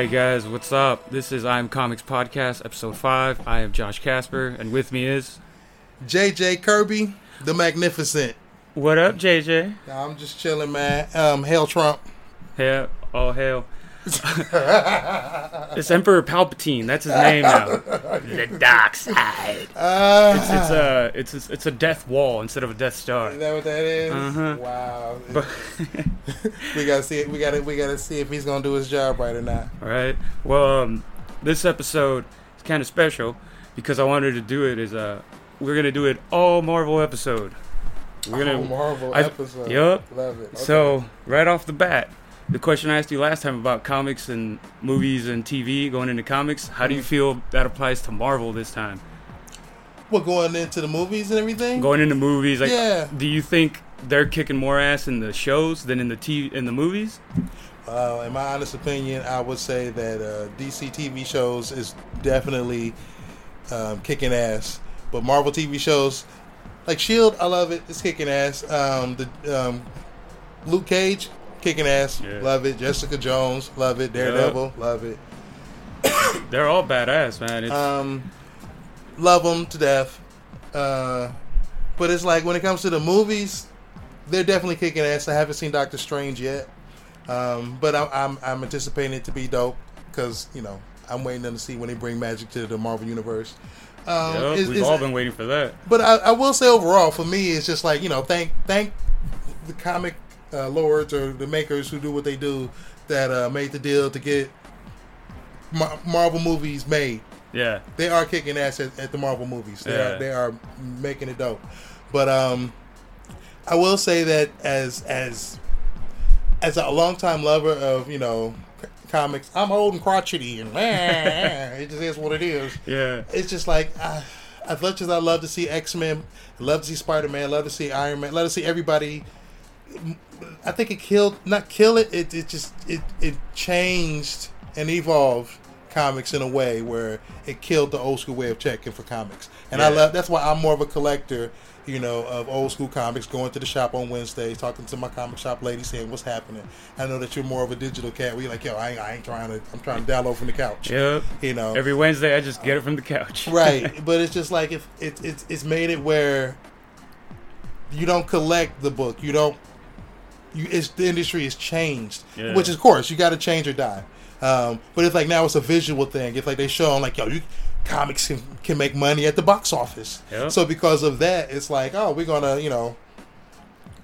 right, guys, what's up? This is I'm Comics Podcast, episode 5. I am Josh Casper, and with me is. JJ Kirby, the Magnificent. What up, JJ? I'm just chilling, man. Um, hail Trump. Hail, all hail. it's Emperor Palpatine. That's his name now. the dark side. Uh, It's, it's a it's a, it's a death wall instead of a death star. Is that what that is? Uh-huh. Wow. But, we gotta see it. We gotta we gotta see if he's gonna do his job right or not. all right. Well, um, this episode is kind of special because I wanted to do it. Is uh, we're gonna do it all Marvel episode. We're gonna oh, Marvel I- episode. yup. Love it. Okay. So right off the bat, the question I asked you last time about comics and movies and TV going into comics, how do you feel that applies to Marvel this time? we're going into the movies and everything. Going into movies, like, Yeah. do you think they're kicking more ass in the shows than in the TV in the movies? Uh, in my honest opinion, I would say that uh, DC TV shows is definitely um, kicking ass. But Marvel TV shows, like Shield, I love it. It's kicking ass. Um, the um, Luke Cage, kicking ass. Yeah. Love it. Jessica Jones, love it. Daredevil, love it. They're all badass, man. It's, Um, love them to death. Uh, but it's like when it comes to the movies, they're definitely kicking ass. I haven't seen Doctor Strange yet, um, but I'm, I'm I'm anticipating it to be dope because you know I'm waiting to see when they bring magic to the Marvel universe. Um, yup, it's- we've it's- all been waiting for that. but I, I will say overall, for me, it's just like you know, thank thank the comic uh, lords or the makers who do what they do that uh, made the deal to get Mar- Marvel movies made Yeah, they are kicking ass at, at the Marvel movies. They Yeah. are they are making it dope. But um, I will say that as as as a longtime lover of you know c- comics, I'm old and crotchety, and man, it just is what it is. yeah, It's just like uh, as much as I love to see X Men, love to see Spider Man, love to see Iron Man, love to see everybody. I think it killed, not kill it. It, it just it it changed and evolved comics in a way where it killed the old school way of checking for comics. And I love that's why I'm more of a collector, you know, of old school comics. Going to the shop on Wednesdays, talking to my comic shop lady, saying what's happening. I know that you're more of a digital cat. Where you're like, yo, I ain't, I ain't trying to. I'm trying to download from the couch. yep. You know, Every Wednesday, I just get it from the couch. right but it's just like if it, it's it's made it where you don't collect the book you don't you it's the industry has changed Yeah. which is of course you got to change or die um, but it's like now it's a visual thing it's like they show them like yo you comics can, can make money at the box office Yep. so because of that it's like oh we're gonna you know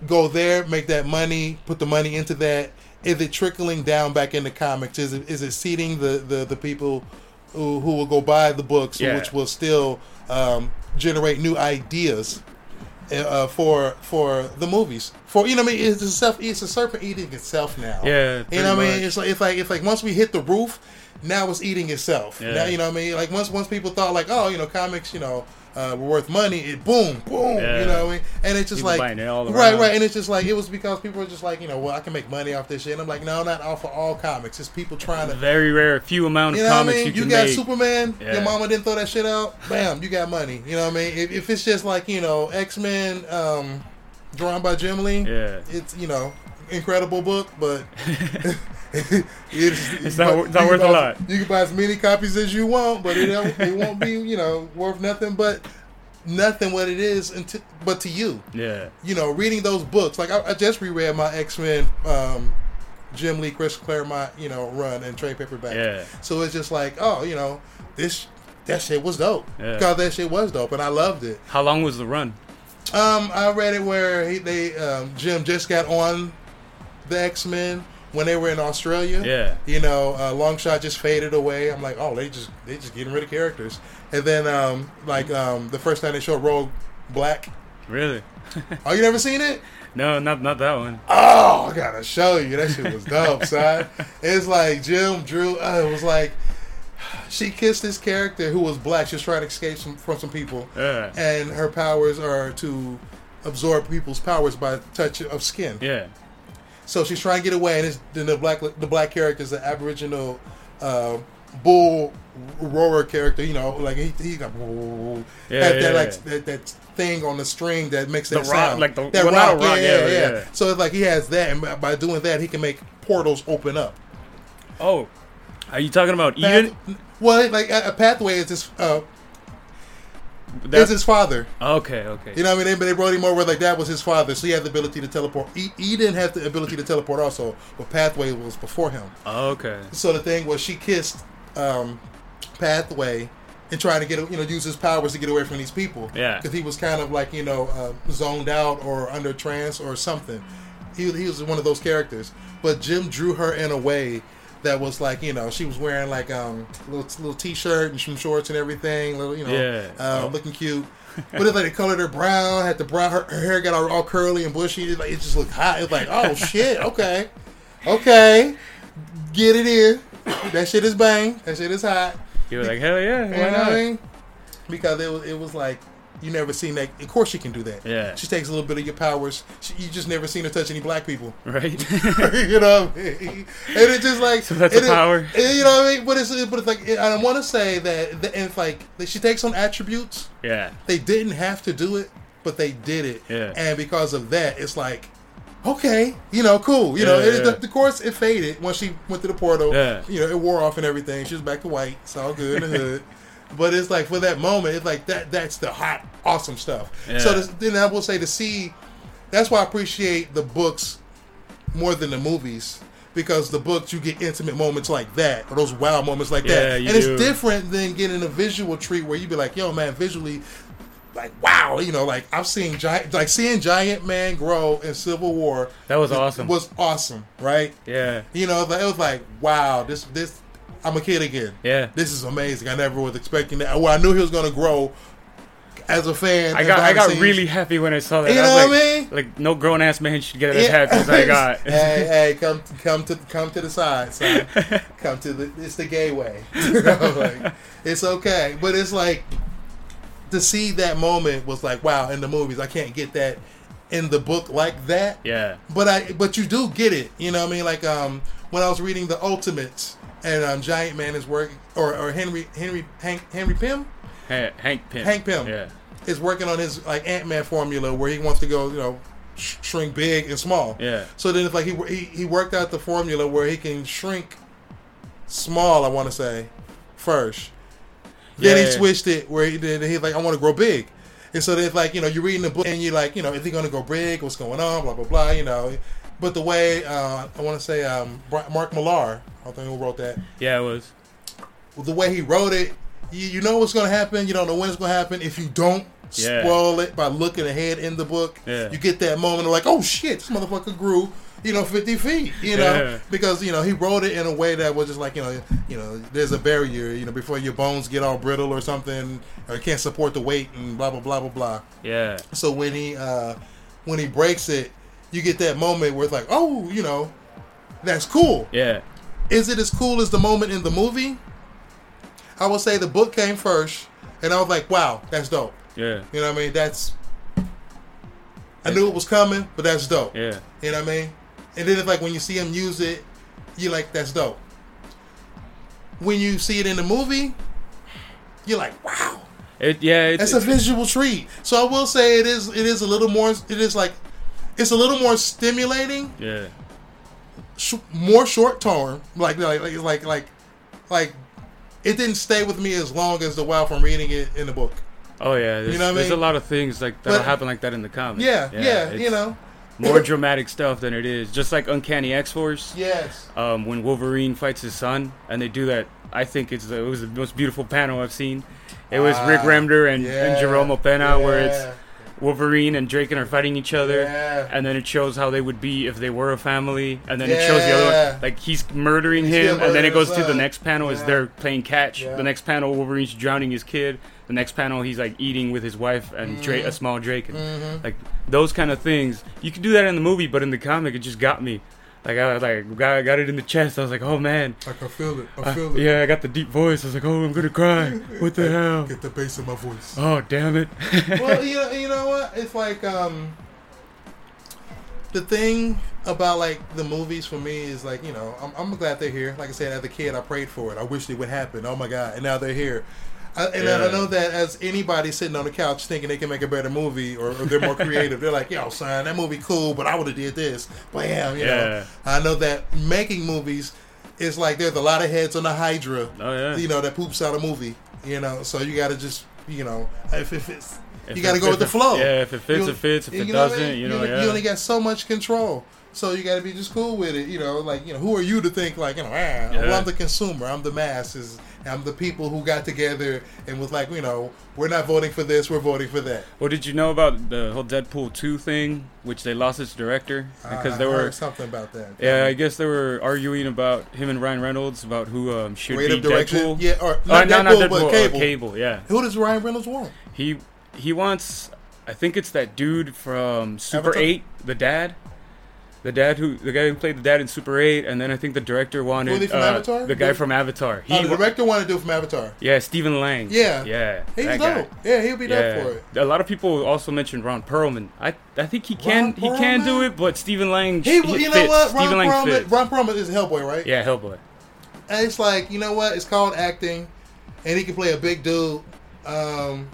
go there make that money put the money into that is it trickling down back into comics is it is it seeding the the, the people who, who will go buy the books Yeah. which will still um, generate new ideas uh, for for the movies. For you know what I mean? It's a self it's a serpent eating itself now. Yeah, you know what I mean? it's like it's like it's like once we hit the roof now it's eating itself. Yeah. now you know what I mean? Like once once people thought like oh you know comics you know uh, were worth money it boom boom Yeah. you know what I mean and it's just People like it right right and it's just like it was because people were just like you know well I can make money off this shit and I'm like no not off of all comics it's people trying to Very rare, few amount of you know what I comics mean? you You, can got make. Superman. Yeah. Your mama didn't throw that shit out. Bam, you got money. You know what I mean? If, if it's just like you know X Men, um, drawn by Jim Lee, Yeah. it's you know incredible book, but it's, It's not- it's not worth can a buy- lot. You can buy as many copies as you want, but it it won't be you know worth nothing but nothing what it is until, but to you Yeah, you know, reading those books. Like I, I just reread my X Men, um, Jim Lee, Chris Claremont, you know, run and trade paperback. Yeah. So it's just like, oh, you know, this that shit was dope. Yeah. Because that shit was dope, and I loved it. how long was the run? Um, I read it where he, they um, Jim just got on the X Men when they were in Australia. Yeah. You know, uh, Longshot just faded away. I'm like, oh, they just they just getting rid of characters. And then um, like um, the first time they showed Rogue Black. Really? Oh, you never seen it? No, not not that one. Oh, I gotta show you. That shit was dope, son. It's like Jim Drew. Uh, it was like she kissed this character who was black. She was trying to escape some, from some people, Yeah. and her powers are to absorb people's powers by touch of skin. Yeah. So she's trying to get away, and it's, then the black the black character is the Aboriginal uh, bull roarer character. You know, like he he got Yeah, had yeah, that like that, that thing on the string that makes The that rock, sound. like the- that well, not rock, rock, yeah, yeah, yeah, yeah, yeah. So it's like he has that, and by- doing that, he can make portals open up. Oh, Are you talking about Eden? Path, well, like a, a pathway is his uh, is That's, his father. okay, okay. You know what I mean? They, they brought him over like that was his father, so he had the ability to teleport. He, he didn't have the ability to teleport also, but Pathway was before him. okay. So the thing was, she kissed um, Pathway and trying to get you know use his powers to get away from these people. Yeah. because he was kind of like you know uh, zoned out or under trance or something. He he was one of those characters, but Jim drew her in a way that was like you know she was wearing like um little little t-shirt and some shorts and everything, little you know Yeah. uh, looking cute. But it's like they colored her brown, had the brown her, her hair got all, all curly and bushy. It, like, it just looked hot. It was like, oh shit, okay, okay, get it in. That shit is bang. That shit is hot. You were like, hell yeah, You know what I mean? Because it was it was like you never seen that. Of course she can do that. Yeah. She takes a little bit of your powers. She, you just never seen her touch any black people. Right? you know, I mean? and it's just like So that's a is- power? it- you know what I mean? But it's but it's like I want to say that the, and it's like that she takes on attributes. yeah. They didn't have to do it, but they did it. Yeah. And because of that, it's like. Okay, you know, cool. You know, Yeah, it, yeah. The, the course it faded once she went to the portal. Yeah. You know, it wore off and everything. She was back to white. It's all good in the hood. But it's like for that moment, it's like that. That's the hot, awesome stuff. Yeah. So this, then I will say to see, that's why I appreciate the books more than the movies because the books you get intimate moments like that or those wow moments like Yeah, that, and it's do. different than getting a visual treat where you be like, yo, man, visually. Like wow, you know, like I've seen giant, like seeing Giant Man grow in Civil War. That was awesome. Was awesome, right? Yeah. You know, it was like, wow, this this I'm a kid again. Yeah. This is amazing. I never was expecting that. Well, I knew he was going to grow as a fan. I got I got scenes. really happy when I saw that. You I know what like, I mean? Like no grown ass man should get as happy as I got. hey, hey, come come to come to the side, son. come to the it's the gay way. Like, it's okay, but it's like to see that moment was like wow. In the movies, I can't get that in the book like that. yeah. But I but you do get it. You know what I mean? Like um when I was reading the Ultimates and um Giant Man is working or, or Henry Henry Hank Henry Pym Ha- Hank Pym. Hank Pym. Yeah. is working on his like Ant Man formula where he wants to go you know sh- shrink big and small. Yeah. So then it's like he, he he worked out the formula where he can shrink small. I want to say first. Then Yeah. he switched it where he did. He's like, I want to grow big. And so then it's like you know you're reading the book and you're like you know is he going to go big? What's going on? Blah blah blah. You know. But the way uh, I want to say um, Mark Millar, I don't think who wrote that. Yeah, it was. Well, the way he wrote it, you, you know what's going to happen. You don't know when it's going to happen. If you don't Yeah. spoil it by looking ahead in the book, Yeah. you get that moment of like, oh shit, this motherfucker grew, you know, fifty feet, you know, Yeah. because you know he wrote it in a way that was just like you know, you know, there's a barrier, you know, before your bones get all brittle or something, or can't support the weight and blah blah blah blah blah. Yeah. So when he uh, when he breaks it, you get that moment where it's like, oh, you know, that's cool. Yeah. Is it as cool as the moment in the movie? I would say the book came first, and I was like, wow, that's dope. Yeah. You know what I mean? That's. I knew it was coming, but that's dope. Yeah. You know what I mean? And then it's like when you see him use it, you're like, that's dope. When you see it in the movie, you're like, wow, It yeah, it's, that's a visual treat. So I will say it is. It is a little more. It is like, it's a little more stimulating yeah. Sh- more short term, like like like like like like it didn't stay with me as long as the while from reading it in the book. Oh yeah, there's, You know what I there's mean? a lot of things like But- happen like that in the comics. Yeah, yeah, it's you know, more dramatic stuff than it is. Just like Uncanny X Force, yes, um, when Wolverine fights his son, and they do that. I think it's the, it was the most beautiful panel I've seen. It was Rick Ah, Remender and, yeah, and Jerome Opena, where it's yeah, Wolverine and Draken are fighting each other, Yeah. and then it shows how they would be if they were a family, and then it shows the other one like he's murdering He's him, and then it goes to the next panel Yeah. they're playing catch. Yeah. The next panel, Wolverine's drowning his kid. The next panel, he's like eating with his wife and Dra- Mm-hmm. a small Draken. Like those kind of things, you can do that in the movie, but in the comic, it just got me. Like I like got, got it in the chest. I was like, oh man, I can feel it. I Uh, feel it. yeah, I got the deep voice. I was like, oh, I'm gonna cry. What the hell? Get the bass of my voice. Oh damn it. well, you know, you know what? It's like um, the thing about like the movies for me is like you know I'm, I'm glad they're here. Like I said, as a kid, I prayed for it. I wished it would happen. Oh my god! And now they're here. I, and I know that as anybody sitting on the couch thinking they can make a better movie or, or they're more creative, they're like, "Yo, son, that movie cool, but I would have did this." Bam, you know. Yeah. I know that making movies, is like there's a lot of heads on the Hydra. Oh yeah. You know that poops out a movie. You know, so you got to just you know if, if it's If you got to go with the flow. Yeah, if it fits, You- it fits. If it you know what I doesn't, mean? you know, only, yeah. you only got so much control. So you got to be just cool with it, you know. Like you know, who are you to think like you know? Ah, well, I'm the consumer. I'm the masses. I'm the people who got together and was like, you know, we're not voting for this. We're voting for that. Well, did you know about the whole Deadpool two thing, which they lost its director because Uh, they were. something about that. Yeah, I guess they were arguing about him and Ryan Reynolds about who um, should be direction. Deadpool. Yeah, or Oh, not no, Deadpool, not Deadpool, but uh, Cable. Cable, yeah. Who does Ryan Reynolds want? He he wants. I think it's that dude from Super Avatar? Eight, the dad. The dad who the guy who played the dad in Super Eight, and then I think the director wanted uh, Avatar? the guy from Avatar. He Oh, the director wanted to do it from Avatar. yeah, Stephen Lang. Yeah. yeah, He's that guy. Yeah, he'll be Yeah, dope for it. a lot of people also mentioned Ron Perlman. I I think he can Ron he can do it, but Stephen Lang He, he you know fits. what? Ron Stephen Lang Perlman, fits. Ron Perlman is Hellboy, right? Yeah, Hellboy. And it's like, you know what? It's called acting, and he can play a big dude. Um,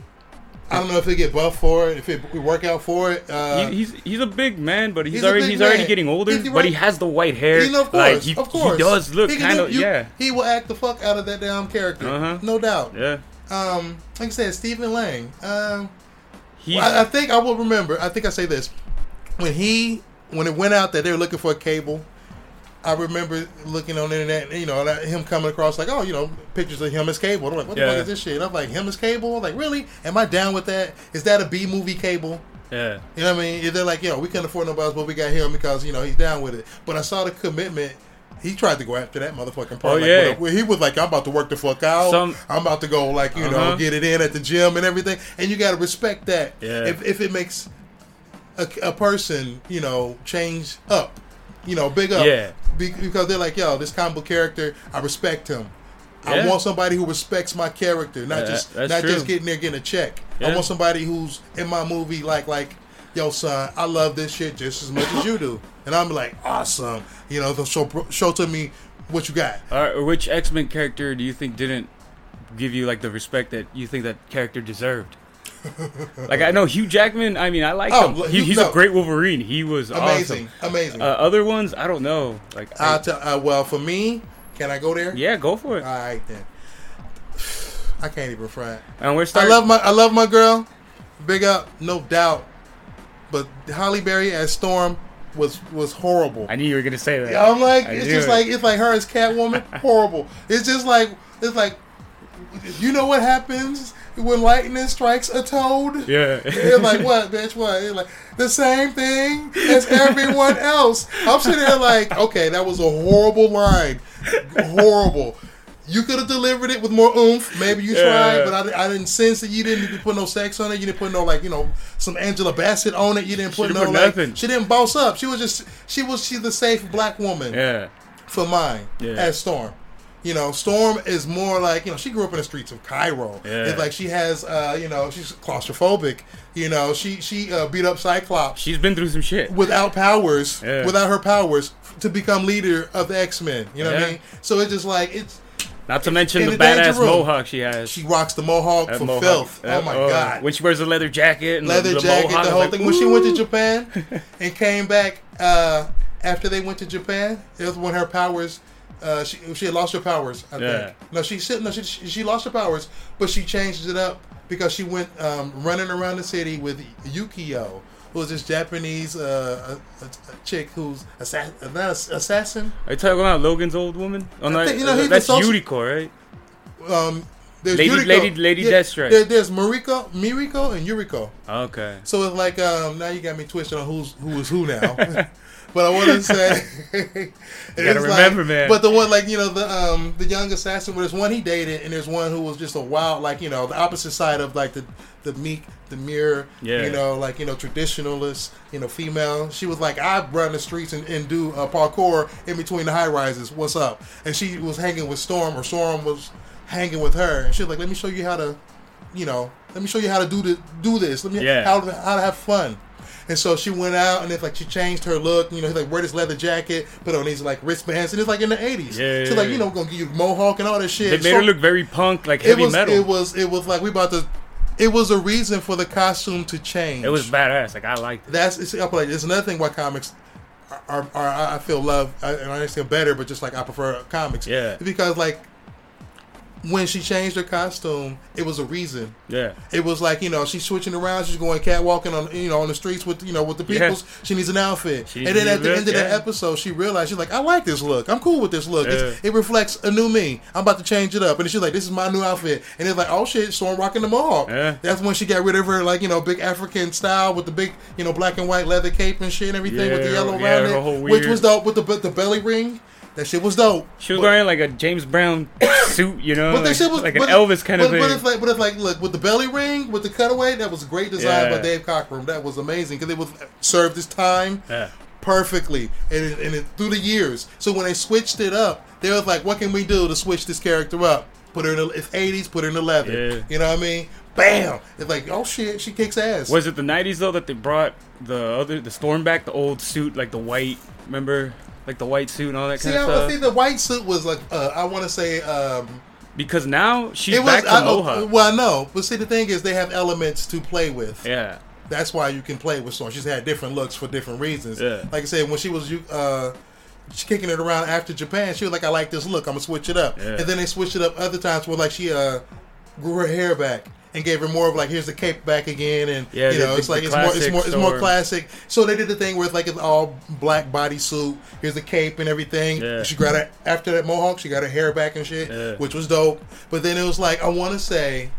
I don't know if he get buff for it, if it we work out for it. Uh, he, he's he's a big man, but he's, he's already he's already getting older. He's- but he has the white hair. you know, of course, like he, of course, he does look kind of yeah He will act the fuck out of that damn character, Uh-huh. no doubt. yeah. Um, like I said, Stephen Lang. Um, He's I, I think I will remember. I think I say this when he when it went out that they were looking for a cable. I remember looking on the internet, you know, that- him coming across like, oh, you know, pictures of him as cable. I'm like, what the Yeah. fuck is this shit? I'm like, him as cable? I'm like, really? Am I down with that? Is that a B movie cable? yeah. You know what I mean? If They're like, yo, we couldn't afford nobody else, but we got him because you know he's down with it. But I saw the commitment. He tried to go after that motherfucking part. Oh, like, yeah. he was like, I'm about to work the fuck out. Some- I'm about to go like you know Uh-huh. get it in at the gym and everything. And you got to respect that. Yeah. If if it makes a, a person you know change up, you know, big up. Yeah. Be, because they're like, yo, this comic book character, I respect him. I want somebody who respects my character, not Yeah, just not true. just getting there getting a check. I want somebody who's in my movie like like, yo son, I love this shit just as much as you do, and I'm like, awesome. You know, show show to me what you got. Right, which X Men character do you think didn't give you like the respect that you think that character deserved? like I know Hugh Jackman. I mean, I like Oh, him. He, he's no. a great Wolverine. He was Amazing, awesome. amazing. Uh, other ones, I don't know. Like, I- tell. Uh, well, for me, can I go there? yeah, go for it. All right then. I can't even front. and we're starting. I love my I love my girl. Big up, no doubt. But Halle Berry as Storm was was horrible. I knew you were gonna say that. I'm like, I it's just it. like it's like her as Catwoman, horrible. It's just like it's like, you know what happens when lightning strikes a toad? Yeah. It's like what, bitch? What? It's like the same thing as everyone else. I'm sitting there like, okay, that was a horrible line, horrible. You could have delivered it with more oomph. Maybe you Yeah. tried, but I, I didn't sense that you didn't put no sex on it. You didn't put no like you know some Angela Bassett on it. You didn't She put didn't no put like. nothing. She didn't boss up. She was just she was she's the safe black woman yeah. for mine Yeah. as Storm. You know, Storm is more like you know she grew up in the streets of Cairo. Yeah. It's like she has uh, you know she's claustrophobic. You know she she uh, beat up Cyclops She's been through some shit. without powers, Yeah. without her powers to become leader of the X Men. You know what I mean? So it's just like it's Not to mention the the badass mohawk she has. she rocks the mohawk That for mohawk. filth. That- oh my god! When she wears a leather jacket and leather the, the jacket, mohawk, the whole was thing. like, When she went to Japan and came back uh, after they went to Japan, it was when her powers. Uh, she she had lost her powers. I Yeah. think. No, she should. No, she she lost her powers, but she changed it up because she went um, running around the city with Yukio, who was this Japanese uh, a, a, chick who's assa- not a, assassin. Are you talking about Logan's old woman? Oh, no, think- you know, that's social- Yuriko, right? Um, there's Lady- Yuriko. Lady- Lady Yeah, Deathstrike. There, there's Mariko, Miriko, and Yuriko. Okay. So it's like um, now you got me twisted on who's who is who now. but I wanted to say, gotta it's remember, like- man. But the one like you know the um the young assassin, where there's one he dated, and there's one who was just a wild like you know the opposite side of like the the meek, the mirror, Yeah. you know like you know traditionalist, you know female. She was like I run the streets and, and do uh, parkour in between the high rises. What's up? And she was hanging with Storm, or Storm was hanging with her, and she was like, let me show you how to you know, let me show you how to do this. Do this. Let me Yeah. how how to have fun. And so she went out, and it's like she changed her look. You know, he's like wear this leather jacket, put on these like wristbands, and it's like in the eighties. Yeah, so like you know, we're gonna give you mohawk and all that shit. They made So her look very punk, like it heavy was, metal. It was it was like we about to. It was a reason for the costume to change. It was badass. Like I liked it. That's it's, I'm like, it's another thing why comics are, are I feel love I- and I understand better, but just like I prefer comics. Yeah. because like when she changed her costume, it was a reason. Yeah. It was like you know she's switching around. She's going catwalking on you know on the streets with you know with the Yeah. She needs an outfit. She and then at the look, end of the yeah. episode, she realized she's like, I like this look. I'm cool with this look. Yeah. it reflects a new me. I'm about to change it up. And she's like, this is my new outfit. And it's like, oh shit, so I'm rocking the mohawk. Yeah. That's when she got rid of her like you know big African style with the big you know black and white leather cape and shit and everything with the yellow around it, which was dope with the the belly ring. That shit was dope. She was But- wearing like a James Brown suit, you know, but like, that shit was like an Elvis kind but, of thing. But it's like, but it's like, look with the belly ring, with the cutaway, that was a great design by Dave Cockrum. That was amazing because it was served its time yeah. perfectly, and it, and it through the years. So when they switched it up, they was like, what can we do to switch this character up? Put her in the, it's eighties, put her in the leather. Yeah. You know what I mean? Bam! It's like, oh shit, she kicks ass. Was it the '90s though that they brought the other the storm back, the old suit, like the white? Remember, like the white suit and all that See, kind of I, stuff. see, the white suit was like, uh, I want to say, um, because now she's it was. back to I, Mohawk. well, I know, but see, the thing is, they have elements to play with. yeah. That's why you can play with Storm. She's had different looks for different reasons. Yeah. Like I said, when she was you uh she kicking it around after Japan, she was like, I like this look, I'm gonna switch it up. Yeah. And then they switched it up other times where like she uh grew her hair back and gave her more of like here's the cape back again and Yeah, you the- know it's the like it's more it's more it's more classic. So they did the thing where it's like it's all black bodysuit, here's the cape and everything. Yeah. She got it after that mohawk, she got her hair back and shit, Yeah. which was dope. But then it was like I wanna say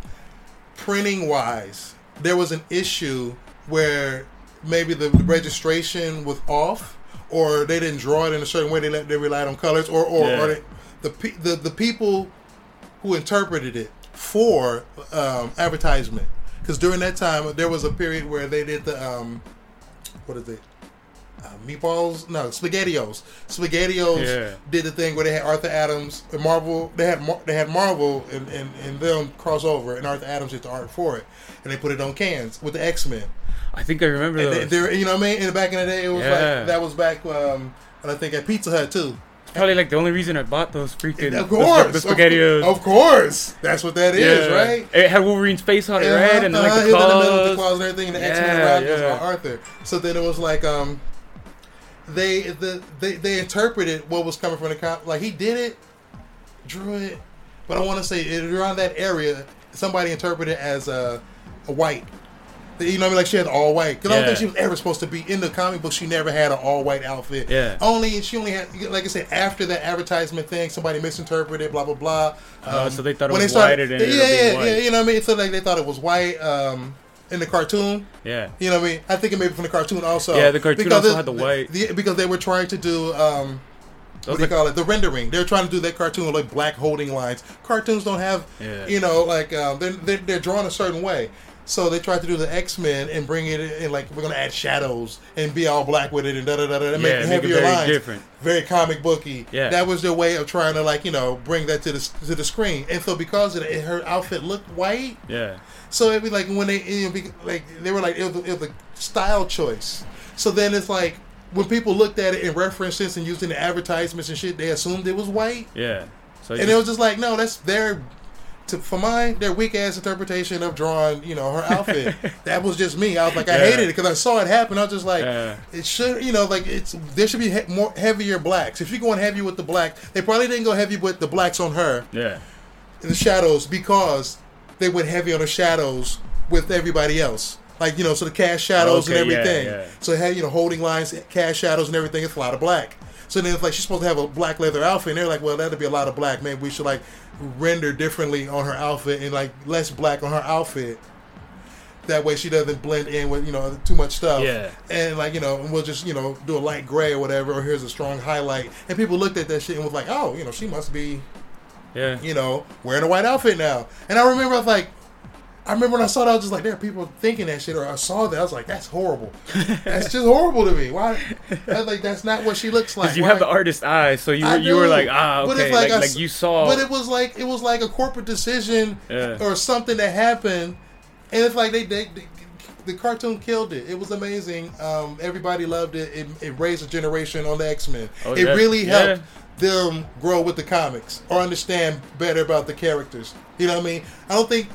printing wise, there was an issue where maybe the registration was off, or they didn't draw it in a certain way. They let, they relied on colors, or or, Yeah. or they, the the the people who interpreted it for um, advertisement. Because during that time, there was a period where they did the um, what is it? Uh, meatballs? No, Spaghettios. Spaghettios Yeah. did the thing where they had Arthur Adams and Marvel. They had Mar- they had Marvel and, and, and them crossover, and Arthur Adams did the art for it, and they put it on cans with the X Men. I think I remember they, you know what I mean? And back in the day, it was Yeah. like that was back. Um, and I think at Pizza Hut too. Probably like the only reason I bought those freaking Of the- course, the, spaghettios. Of, of course, that's what that is, Yeah. right? It had Wolverine's face on it, right? And then like Uh-huh, the in the middle with the claws. claws and everything, and the X Men Yeah, around was yeah. on Arthur. So then it was like um, they the they they interpreted what was coming from the cop. Like he did it, drew it, but I want to say it, around that area, somebody interpreted it as a, a white. You know what I mean? Like she had all white. Because I don't think she was ever supposed to be in the comic book. She never had an all white outfit. Yeah. Only she only had, like I said, after that advertisement thing, somebody misinterpreted. Blah blah blah. Oh, so they thought it when was started- white and it yeah, ended up being yeah, white. yeah. You know what I mean? So like they thought it was white um, in the cartoon. Yeah. You know what I mean? I think it may be from the cartoon also. Yeah, the cartoon Because also it- had the white. the- because they were trying to do um, what do you are- call it? The rendering. They're trying to do that cartoon with like black holding lines. Cartoons don't have, Yeah. you know, like um, they're, they're they're drawn a certain way. So they tried to do the X Men and bring it in like we're gonna add shadows and be all black with it and da da da da. and Make Yeah, make it heavier very lines. different. Very comic booky. Yeah. That was their way of trying to like you know bring that to the to the screen. And so because of it, her outfit looked white. Yeah. So it'd be like when they you know, be, like they were like it was, it was a style choice. So then it's like when people looked at it and referenced this and using the advertisements and shit, they assumed it was white, Yeah. So and it was just like no, that's their. To, for mine, their weak ass interpretation of drawing, you know, her outfit. that was just me. I was like, I Yeah. hated it because I saw it happen. I was just like, Yeah. it should, you know, like it's there should be he- more heavier blacks. If you're going heavy with the black, they probably didn't go heavy with the blacks on her yeah. In the shadows because they went heavy on the shadows with everybody else. Like you know, so the cast shadows oh, Okay, and everything. yeah. So it had you know holding lines, cast shadows and everything. It's a lot of black. So then it's like she's supposed to have a black leather outfit, and they're like, well, that'd be a lot of black. Maybe we should like render differently on her outfit and like less black on her outfit. That way she doesn't blend in with you know too much stuff. Yeah. And like you know, and we'll just you know do a light gray or whatever. Or here's a strong highlight, and people looked at that shit and was like, oh, you know, she must be Yeah. you know, wearing a white outfit now. And I remember I was like, I remember when I saw that, I was just like, there are people thinking that shit, or I saw that, I was like, that's horrible. that's just horrible to me. Why? Was like, that's not what she looks like. You Why- have the artist eye, so you were, you were like, ah, But okay, it's like, I like, you saw. But it was like it was like a corporate decision Yeah. or something that happened, and it's like they, they, they the cartoon killed it. It was amazing. Um, everybody loved it. it. It raised a generation on the X Men. Oh, it yeah. really Yeah. helped them grow with the comics or understand better about the characters. You know what I mean? I don't think.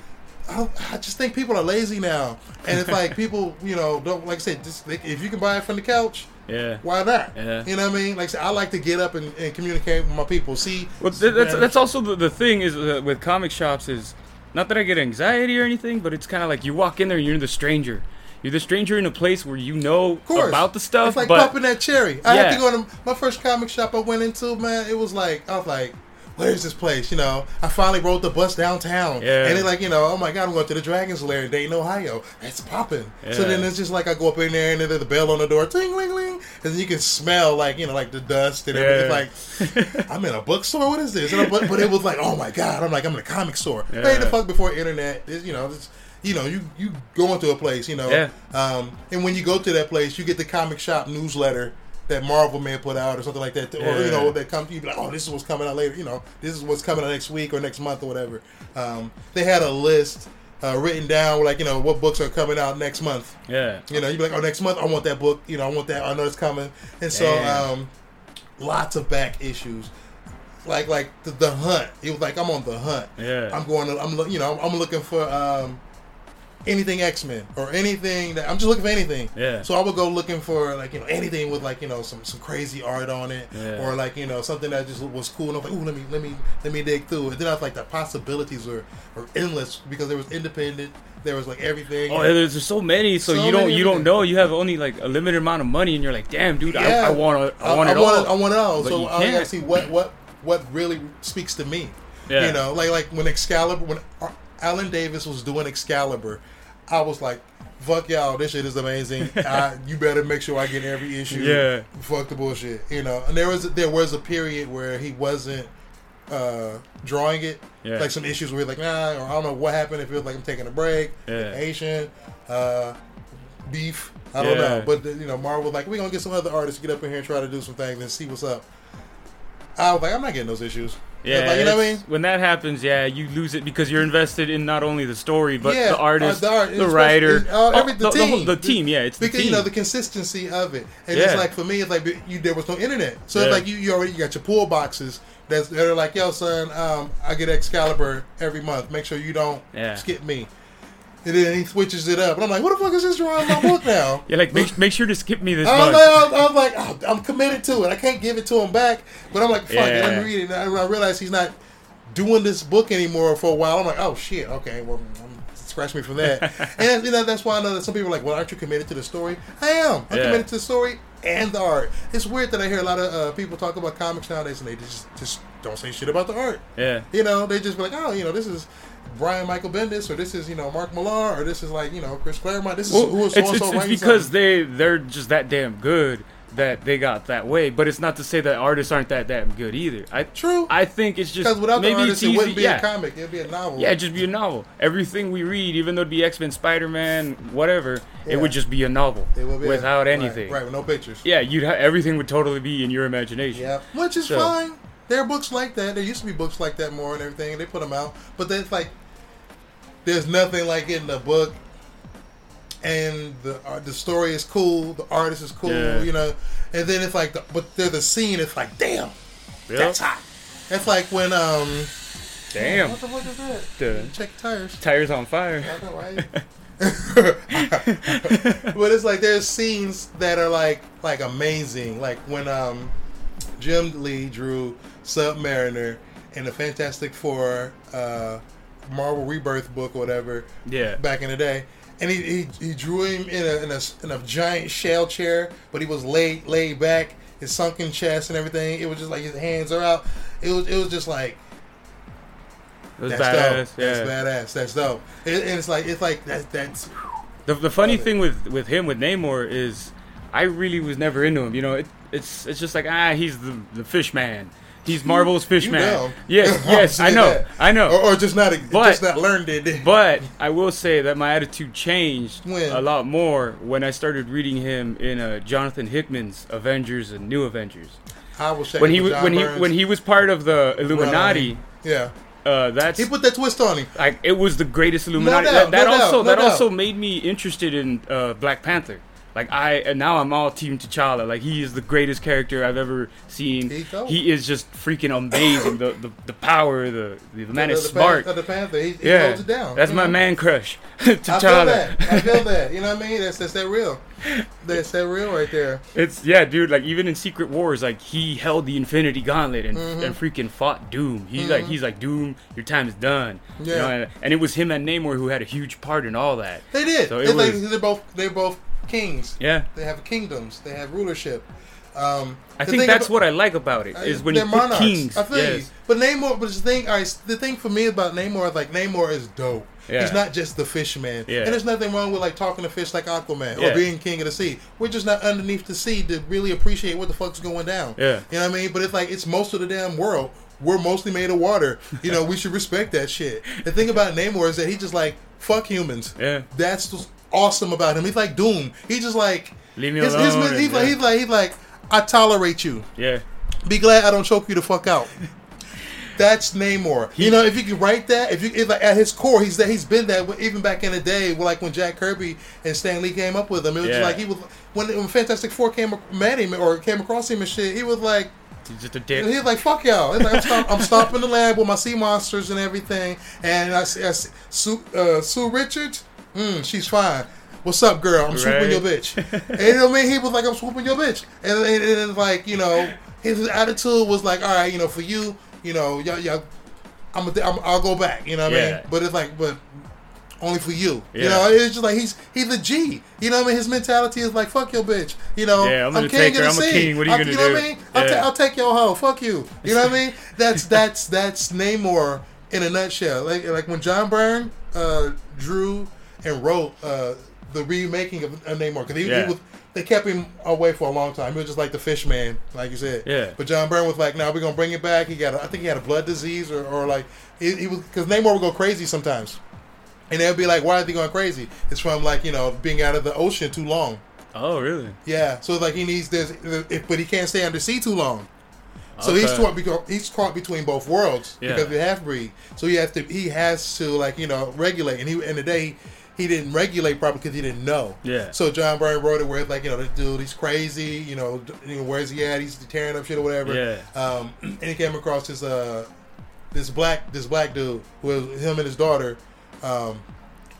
I, don't, I just think people are lazy now, and it's like people, you know, don't like I said. Just, if you can buy it from the couch, Yeah. Why not? Yeah. You know what I mean? Like, so I like to get up and, and communicate with my people. See, well, that's that's also the, the thing is uh, with comic shops is not that I get anxiety or anything, but it's kind of like you walk in there and you're the stranger. You're the stranger in a place where you know about the stuff. It's like but, popping that cherry. I yeah. had to go to my first comic shop I went into, man. It was like I was like, where's this place? You know, I finally rode the bus downtown. Yeah. And it's like, you know, oh my God, I'm going to the Dragon's Lair in Dayton, Ohio. It's popping. Yeah. So then it's just like I go up in there and then there's the bell on the door, ting, ling, ling. And then you can smell like, you know, like the dust and everything. Yeah. like, I'm in a bookstore? What is this? And but, but it was like, oh my God. I'm like, I'm in a comic store. Yeah. Hey, the fuck before internet. It's, you know, it's, you know, you you go into a place, you know, yeah. um, and when you go to that place, you get the comic shop newsletter that Marvel may put out or something like that, yeah. or you know that comes you be like, oh, this is what's coming out later. You know, this is what's coming out next week or next month or whatever. Um, they had a list. Uh, written down like you know what books are coming out next month. Yeah. You know, you'd be like, oh, next month I want that book. You know, I want that. I know it's coming. And so, um, lots of back issues. Like like the, the hunt. It was like I'm on the hunt. Yeah. I'm going. To, I'm you know I'm looking for um, anything X Men or anything that I'm just looking for anything. Yeah. So I would go looking for like you know anything with like you know some some crazy art on it yeah. or like you know something that just was cool and I was like ooh let me let me let me dig through and then I was like the possibilities were, were endless because there was independent there was like everything. Oh, there's, there's so many, so, so you don't you don't know. You have only like a limited amount of money, and you're like, damn, dude, yeah. I, I want I want I, it I all. Want it, I want it all. But so I gotta see what what what really speaks to me. Yeah. You know, like like when Excalibur when Alan Davis was doing Excalibur I was like, fuck y'all, this shit is amazing. I, you better make sure I get every issue. Yeah. Fuck the bullshit. You know. And there was there was a period where he wasn't uh, drawing it. Yeah. Like some issues where he's like, nah, or I don't know what happened. It feels like I'm taking a break. Yeah. Asian, uh, beef. I don't yeah. know. But you know, Marvel like, we're gonna get some other artists to get up in here and try to do some things and see what's up. I was like, I'm not getting those issues. Yeah, like, you know what I mean. When that happens, yeah, you lose it because you're invested in not only the story but yeah, the artist, uh, the, art, the writer, uh, every, the, the, team, the, the, team. Yeah, it's because you know the consistency of it, and yeah. it's like for me, it's like you there was no internet, so yeah. it's like you, you already you got your pull boxes that's they're like, yo, son, um, I get Excalibur every month. Make sure you don't skip me. And then he switches it up, and I'm like, "What the fuck is this drawing on my book now?" You're like, make, make sure to skip me this. I'm like, I'm, like oh, I'm committed to it. I can't give it to him back, but I'm like, "Fuck yeah. it, let me read it." And I realize he's not doing this book anymore for a while. I'm like, "Oh shit, okay, well, um, scratch me from that." and you know, that's why I know that some people are like, "Well, aren't you committed to the story?" I am. I'm yeah. committed to the story and the art. It's weird that I hear a lot of uh, people talk about comics nowadays, and they just just don't say shit about the art. Yeah, you know, they just be like, "Oh, you know, this is." Brian Michael Bendis, or this is you know Mark Millar, or this is like you know Chris Claremont. This is well, who is it's, it's, it's because they they're just that damn good that they got that way. But it's not to say that artists aren't that damn good either. I true. I think it's just because without maybe the artists, it wouldn't be yeah. a comic. It'd be a novel. Yeah, it'd just be a novel. Everything we read, even though it'd be X Men, Spider Man, whatever, yeah. it would just be a novel it would be without a, anything. Right, right, with no pictures. Yeah, you'd ha- everything would totally be in your imagination. Yeah, which is so, fine. There are books like that. There used to be books like that more and everything, and they put them out. But then it's like there's nothing like it in the book, and the uh, the story is cool, the artist is cool, yeah. you know, and then it's like, the, but there's the scene. It's like, damn, yep. that's hot. It's like when um, damn, what the fuck is that? The Check tires. Tires on fire. I know, right? but it's like there's scenes that are like like amazing, like when um Jim Lee drew Submariner in the Fantastic Four. Uh, Marvel Rebirth book or whatever. Yeah. Back in the day, and he he, he drew him in a, in a in a giant shell chair, but he was laid laid back, his sunken chest and everything. It was just like his hands are out. It was it was just like. that's badass. Dope. Yeah. That's badass. That's dope. It, and it's like it's like that. That's the the funny thing with with him with Namor is, I really was never into him. You know, it, it's it's just like ah, he's the the fish man. He's Marvel's Fishman. Yes, yes, I know, that. I know. Or, or, just not, but, just not learned it. but I will say that my attitude changed when? a lot more when I started reading him in uh, Jonathan Hickman's Avengers and New Avengers. I was when he was when he when he was part of the Illuminati. Yeah. Uh, that's he put that twist on him. Like it was the greatest Illuminati. No doubt, that, that no also doubt, no that doubt. also made me interested in uh, Black Panther. Like I and now I'm all Team T'Challa. Like he is the greatest character I've ever seen. He is just freaking amazing. the, the the power, the the man the, is the smart. Pan, the Panther, he, he yeah, holds it down. That's my know? man crush. T'Challa. I feel that. I feel that. You know what I mean? That's that's that real. That's that real right there. It's yeah, dude. Like even in Secret Wars, like he held the Infinity Gauntlet and, mm-hmm. and freaking fought Doom. He's mm-hmm. like he's like Doom. Your time is done. Yeah. You know, and, and, it was him and Namor who had a huge part in all that. They did. So it was, like, they're both they're both kings. Yeah. They have kingdoms. They have rulership. Um, I think that's about, what I like about it is when you put monarchs. kings. I feel yes. But Namor, but the thing, right, the thing for me about Namor is like Namor is dope. Yeah. He's not just the fish man. Yeah. And there's nothing wrong with like talking to fish like Aquaman yeah. or being king of the sea. We're just not underneath the sea to really appreciate what the fuck's going down. Yeah. You know what I mean? But it's like it's most of the damn world. We're mostly made of water. You know, we should respect that shit. The thing about Namor is that he just like fuck humans. Yeah. That's awesome about him. He's like Doom. He's just like leave me his, alone. His, he's, like, he's like he's like I tolerate you. Yeah. Be glad I don't choke you the fuck out. That's Namor. He, you know, if you can write that, if you if like at his core, he's that he's been that even back in the day, like when Jack Kirby and Stan Lee came up with him. It was yeah. like he was when, when Fantastic Four came met him or came across him and shit. He was like. He's just a dick. He's like, fuck y'all. Like, I'm, stop, I'm, stopping the lab with my sea monsters and everything. And I, I Sue, uh, Sue Richards, mm, she's fine. What's up, girl? I'm right. swooping your bitch. and you know what I mean? He was like, I'm swooping your bitch. And, and, and like, you know, his attitude was like, all right, you know, for you, you know, y'all, y'all I'm, a, I'm I'll go back. You know what yeah. I mean? But it's like, but only for you. Yeah. You know, it's just like he's he's a G. You know what I mean? His mentality is like, fuck your bitch. You know, yeah, I'm, I'm king her. I'm a king. What are you gonna you do? know what I mean? Yeah. I'll, ta- I'll, take your hoe. Fuck you. You know what I mean? That's that's that's Namor in a nutshell. Like like when John Byrne uh, drew and wrote uh, the remaking of, of Namor because he, yeah. he was they kept him away for a long time. He was just like the fish man, like you said. Yeah. But John Byrne was like, "No, we're gonna bring it back." He got, a, I think he had a blood disease or, or like he, he was because Namor would go crazy sometimes, and they'd be like, "Why are they going crazy?" It's from like you know being out of the ocean too long. Oh, really? Yeah. So like he needs this, but he can't stay under sea too long. So okay. he's caught he's caught between both worlds yeah. because of the half breed. So he has to he has to like you know regulate. And he in the day he didn't regulate properly because he didn't know. Yeah. So John Byrne wrote it where it's like, you know, this dude, he's crazy. You know, where's he at? He's tearing up shit or whatever. Yeah. Um, and he came across this uh, this black this black dude who was him and his daughter. Um,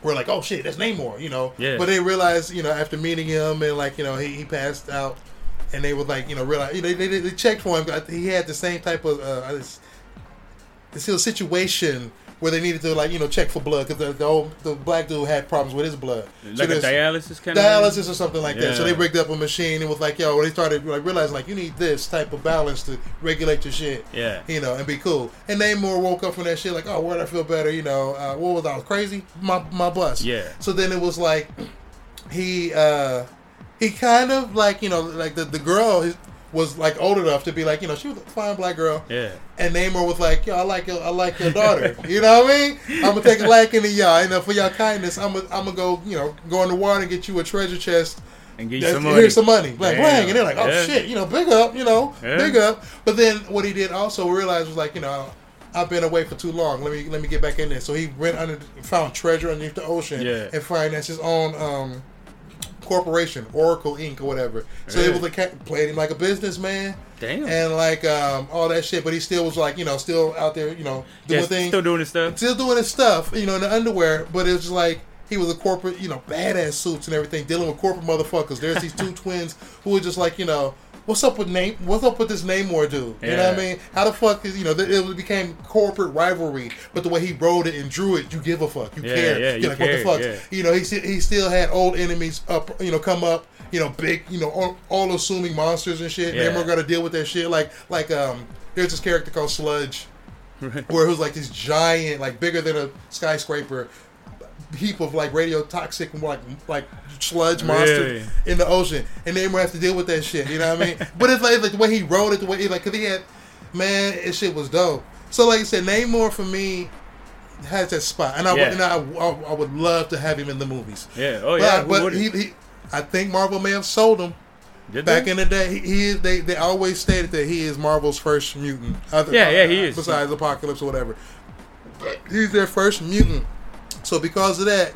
were like, oh shit, that's Namor, you know. Yeah. But they realized, you know, after meeting him and like, you know, he, he passed out, and they would like, you know, realize, you know, they, they, they checked for him. He had the same type of uh, this, this whole situation where they needed to like you know check for blood because the the, old, the black dude had problems with his blood, like so a dialysis kind dialysis of dialysis or something like yeah. that. So they rigged up a machine and was like, yo, they started like realizing like you need this type of balance to regulate your shit, yeah, you know, and be cool. And Namor woke up from that shit like, oh, where'd I feel better? You know, uh, what was I, I was crazy? My my bus, yeah. So then it was like he uh he kind of like you know like the the girl his, was like old enough to be like, you know, she was a fine black girl. Yeah. And Namor was like, yo, I like your, I like your daughter. you know what I mean? I'm gonna take a liking to y'all, and for your kindness, I'm gonna, I'm gonna go, you know, go in the water and get you a treasure chest. And get you some money. Here's some money. Like, bang. And they're like, oh yeah. shit, you know, big up, you know, yeah. big up. But then what he did also realize was like, you know, I've been away for too long. Let me let me get back in there. So he went under, found treasure underneath the ocean, yeah. and financed his own um, corporation, Oracle Inc. or whatever. So was like played him like a businessman. Damn. And like um, all that shit, but he still was like you know still out there you know doing yeah, things, still doing his stuff, still doing his stuff. You know in the underwear, but it was like he was a corporate, you know, badass suits and everything, dealing with corporate motherfuckers. There's these two twins who were just like, you know, what's up with name? What's up with this Namor dude? You yeah. know what I mean? How the fuck is you know? It became corporate rivalry, but the way he wrote it and drew it, you give a fuck. You yeah, care. Yeah, you like cared, what the fuck? Yeah. You know, he he still had old enemies up. You know, come up. You know, big. You know, all, all assuming monsters and shit. Yeah. Namor got to deal with that shit. Like like um, there's this character called Sludge. where it was like this giant, like bigger than a skyscraper, heap of like radio toxic like like sludge monster really? in the ocean, and Namor has to deal with that shit. You know what I mean? but it's like, like the way he wrote it, the way he like, cause he had, man, it shit was dope. So like I said, Namor for me has that spot, and I, yeah. and I, I, I, would love to have him in the movies. Yeah, oh yeah, but, but he, he, I think Marvel may have sold him. Did Back they? in the day, he, is. They they always stated that he is Marvel's first mutant. Other, yeah, yeah, he is. Besides Apocalypse or whatever, but he's their first mutant. So because of that,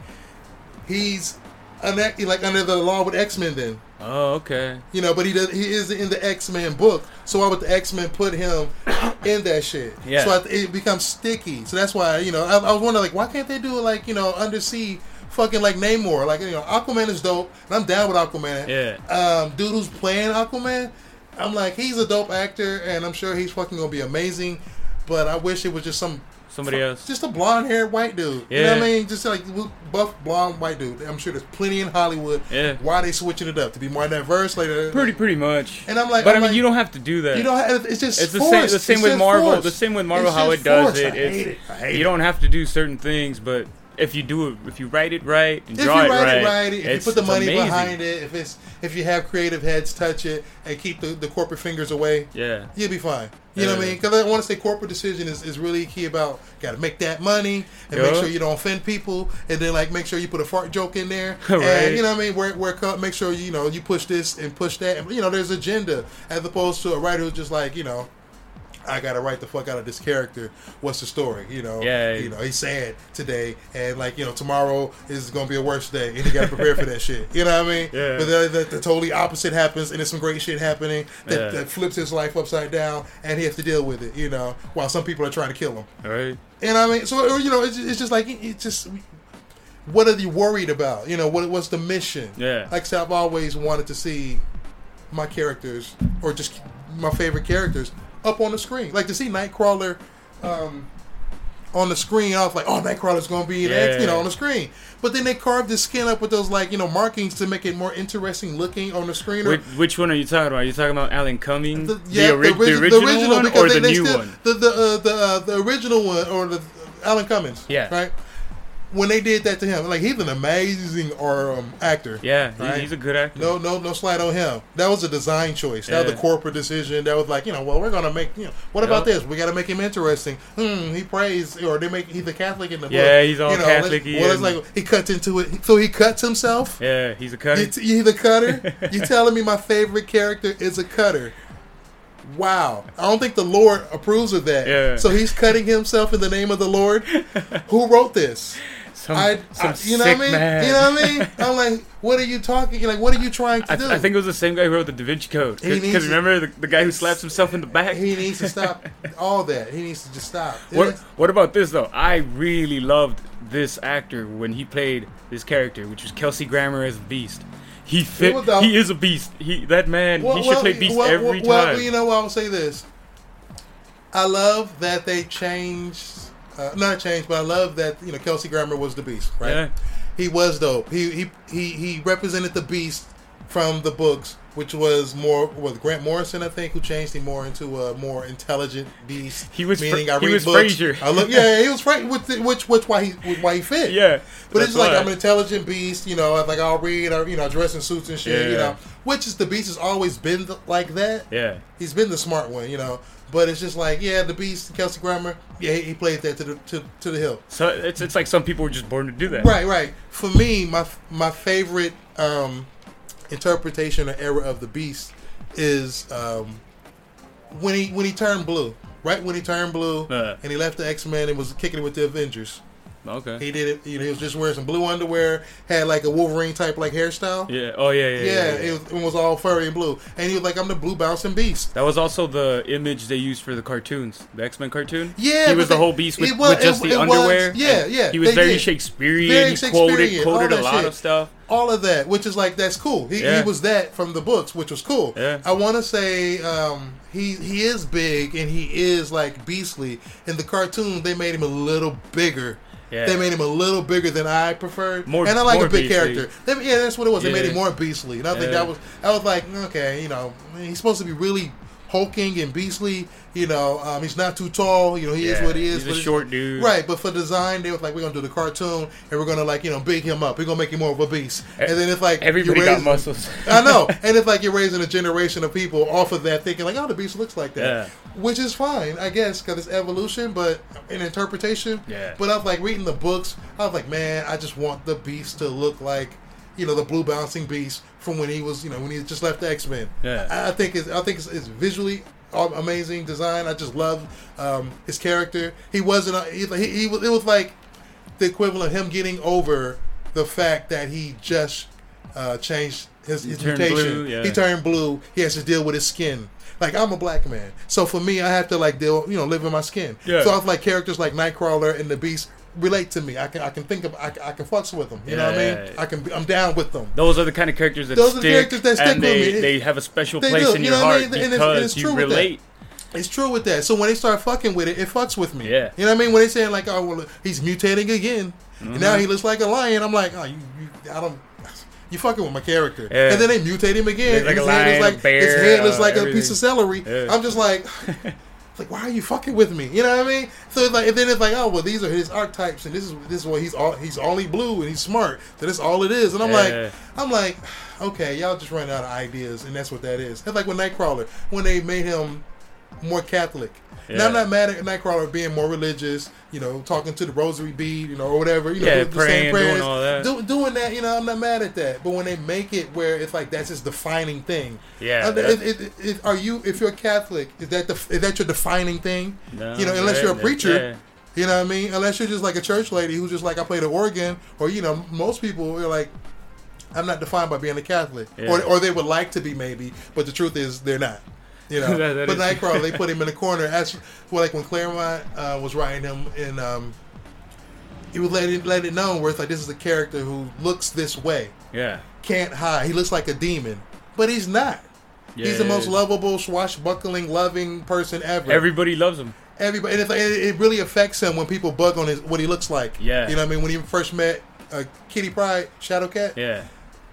he's an, like under the law with X Men. Then. Oh, okay. You know, but he does. He is in the X Men book. So why would the X Men put him in that shit? Yeah. So it becomes sticky. So that's why you know I, I was wondering like why can't they do it like you know undersea fucking like Namor. Like you know, Aquaman is dope, and I'm down with Aquaman. Yeah. Um, dude who's playing Aquaman, I'm like, he's a dope actor, and I'm sure he's fucking gonna be amazing. But I wish it was just some somebody else, just a blonde haired white dude. Yeah. You know what I mean? Just like buff blonde white dude. I'm sure there's plenty in Hollywood. Yeah. Why are they switching it up to be more diverse? Like pretty, pretty much. And I'm like, but I'm i mean, like, you don't have to do that. You don't. Have, it's just it's the same. The same it's with Marvel. Forced. The same with Marvel. It's how it does forced. it. I hate it. I hate you it. don't have to do certain things, but if you do it, if you write it right and If draw you write it it right, right, if you put the money amazing. behind it, if it's if you have creative heads touch it and keep the, the corporate fingers away, Yeah. you'll be fine. You know what I mean? Because I want to say corporate decision is, is really key about got to make that money and make sure you don't offend people, and then like make sure you put a fart joke in there, Right. and you know what I mean? Where where make sure you know you push this and push that, and you know there's agenda as opposed to a writer who's just like you know. I gotta write the fuck out of this character. What's the story? You know, Yeah. You know, he's sad today, and like you know, tomorrow is gonna be a worse day, and you gotta prepare for that shit. You know what I mean? Yeah. But the, the, the totally opposite happens, and there's some great shit happening that, Yeah. that flips his life upside down, and he has to deal with it. You know, while some people are trying to kill him. All right. And I mean, so uh, you know, it's, it's just like it's just. What are you worried about? You know, what what's the mission? Yeah. Like I said, I've always wanted to see my characters, or just my favorite characters, up on the screen. Like to see Nightcrawler um, on the screen. I was like, oh, Nightcrawler's gonna be X, you know, on the screen. But then they carved his skin up with those like you know markings to make it more interesting looking on the screen. Or, Which, which one are you talking about? Are you talking about Alan Cumming, the, yeah, ori- origi- the original, one, or they, the they new still, one? The the uh, the uh, the original one or the Alan Cummings. Yeah. Right. When they did that to him, like he's an amazing or um, actor. Yeah, Right. he's a good actor. No, no, no slide on him. That was a design choice. That was a corporate decision. That was like, you know, well, we're gonna make, you know, what about this? We got to make him interesting. Hmm, he prays, or they make he's a Catholic in the book. Yeah, he's all you know, Catholic-y Well, it's like he cuts into it. So he cuts himself. Yeah, he's a cutter. You, he's a cutter. you telling me my favorite character is a cutter? Wow, I don't think the Lord approves of that. Yeah. So he's cutting himself in the name of the Lord. Who wrote this? Some I, some I- you know what I mean? man. You know what I mean? I'm like, what are you talking? Like, what are you trying to I, do? I think it was the same guy who wrote the Da Vinci Code. Because remember the, the guy who slaps himself in the back? he needs to stop all that. He needs to just stop. What, what about this though? I really loved this actor when he played this character, which was Kelsey Grammer as a Beast. He fit. He is a beast. He that man. Well, he should well, play Beast well, every time. Well, you know what? I'll say this. I love that they changed. Uh, not changed, but I love that you know Kelsey Grammer was the Beast, right? Yeah. He was dope. He he he he represented the Beast from the books, which was more with Grant Morrison, I think, who changed him more into a more intelligent Beast. He was meaning Fra- I he read was books. Frasier. I look, yeah, he was Fra- which which which why he why he fit. yeah, But it's like. I'm an intelligent beast, you know. Like I'll read, or, you know, dress in suits and shit, you Yeah. know. Which is the beast has always been the, like that. Yeah, He's been the smart one, you know. But it's just like, yeah, the beast, Kelsey Grammer, yeah, he, he played that to the to, to the hill. so it's it's like some people were just born to do that. Right, right. For me, my my favorite um, interpretation or era of the beast is um, when he when he turned blue. Right when he turned blue, Uh. and he left the X Men and was kicking it with the Avengers. Okay. He did it. You know, he was just wearing some blue underwear, had like a Wolverine type like hairstyle. Yeah. Oh yeah. Yeah. Yeah, yeah, yeah. It, was, it was all furry and blue, and he was like, "I'm the blue bouncing beast." That was also the image they used for the cartoons, the X Men cartoon. Yeah, he was the whole beast with, it was- with just it- the it was- underwear. yeah, yeah, He was very did. Shakespearean. Very quoted Shakespearean, all quoted a lot shit. of stuff. All of that, which is like that's cool. He, Yeah. he was that from the books, which was cool. Yeah. I want to say um, he he is big and he is like beastly. In the cartoon, they made him a little bigger. Yeah. They made him a little bigger than I preferred, More- and I like a big beastly. character. They- yeah, that's what it was. They made him more beastly, and I think that was I was like, okay, you know, he's supposed to be really hulking and beastly. You know, um, he's not too tall. You know, he is what he is. he's a short dude. right? But for design, they was like, we're gonna do the cartoon, and we're gonna like you know big him up. We're gonna make him more of a beast. And then it's like Everybody you're got muscles. I know, and it's like you're raising a generation of people off of that, thinking like, oh, the beast looks like that, Yeah. which is fine, I guess, because it's evolution, but in interpretation. Yeah. But I was like reading the books. I was like, man, I just want the beast to look like, you know, the blue bouncing beast from when he was, you know, when he just left the X Men. Yeah. I, I think it's, I think it's, it's visually amazing design. I just love um, his character. He wasn't. A, he, he, he was. It was like the equivalent of him getting over the fact that he just uh, changed his, his turned mutation. blue, yeah. He turned blue. He has to deal with his skin. Like I'm a black man, so for me, I have to like deal, you know, live in my skin. Yeah. So I was like characters like Nightcrawler and the Beast relate to me. I can I can think of I, can, I can fucks with them. You yeah, know what I mean? I can I'm down with them. Those are the kind of characters that those stick, are the characters that stick with they, me. They have a special they place do, in you your heart I mean? because and it's, and it's you relate. It's true with that. So when they start fucking with it, it fucks with me. Yeah. You know what I mean? When they saying like, oh well, he's mutating again, mm-hmm. and now he looks like a lion. I'm like, oh, you, you I don't. You fucking with my character, yeah. and then they mutate him again. Like his, lion, head like, bear, his head looks like a piece of celery. Yeah. I'm just like, like, why are you fucking with me? You know what I mean? So it's like, and then it's like, oh well, these are his archetypes, and this is this is what he's all he's only blue and he's smart. So that's all it is. And I'm yeah. like, I'm like, okay, y'all just running out of ideas, and that's what that is. It's like with Nightcrawler when they made him more Catholic. Yeah. Now I'm not mad at Nightcrawler being more religious, you know, talking to the rosary bead, you know, or whatever, you know, yeah, praying, prayers, doing all that. Do, doing that, you know, I'm not mad at that. But when they make it where it's like that's his defining thing, yeah. It, it, it, are you, if you're a Catholic, is that the, is that your defining thing? No, you know, unless you're a preacher. You know what I mean? Unless you're just like a church lady who's just like I play the organ, or you know, most people are like, I'm not defined by being a Catholic, yeah. or or they would like to be maybe, but the truth is they're not. You know, that, that but Nightcrawler, they put him in the corner. As well, like when Claremont uh, was writing him, and um, he was letting let it known where it's like this is a character who looks this way. Yeah, can't hide. He looks like a demon, but he's not. Yeah, he's the most lovable, swashbuckling, loving person ever. Everybody loves him. Everybody, and like, it, really affects him when people bug on his what he looks like. Yeah, you know what I mean. When he first met uh, Kitty Pryde, Shadowcat. Yeah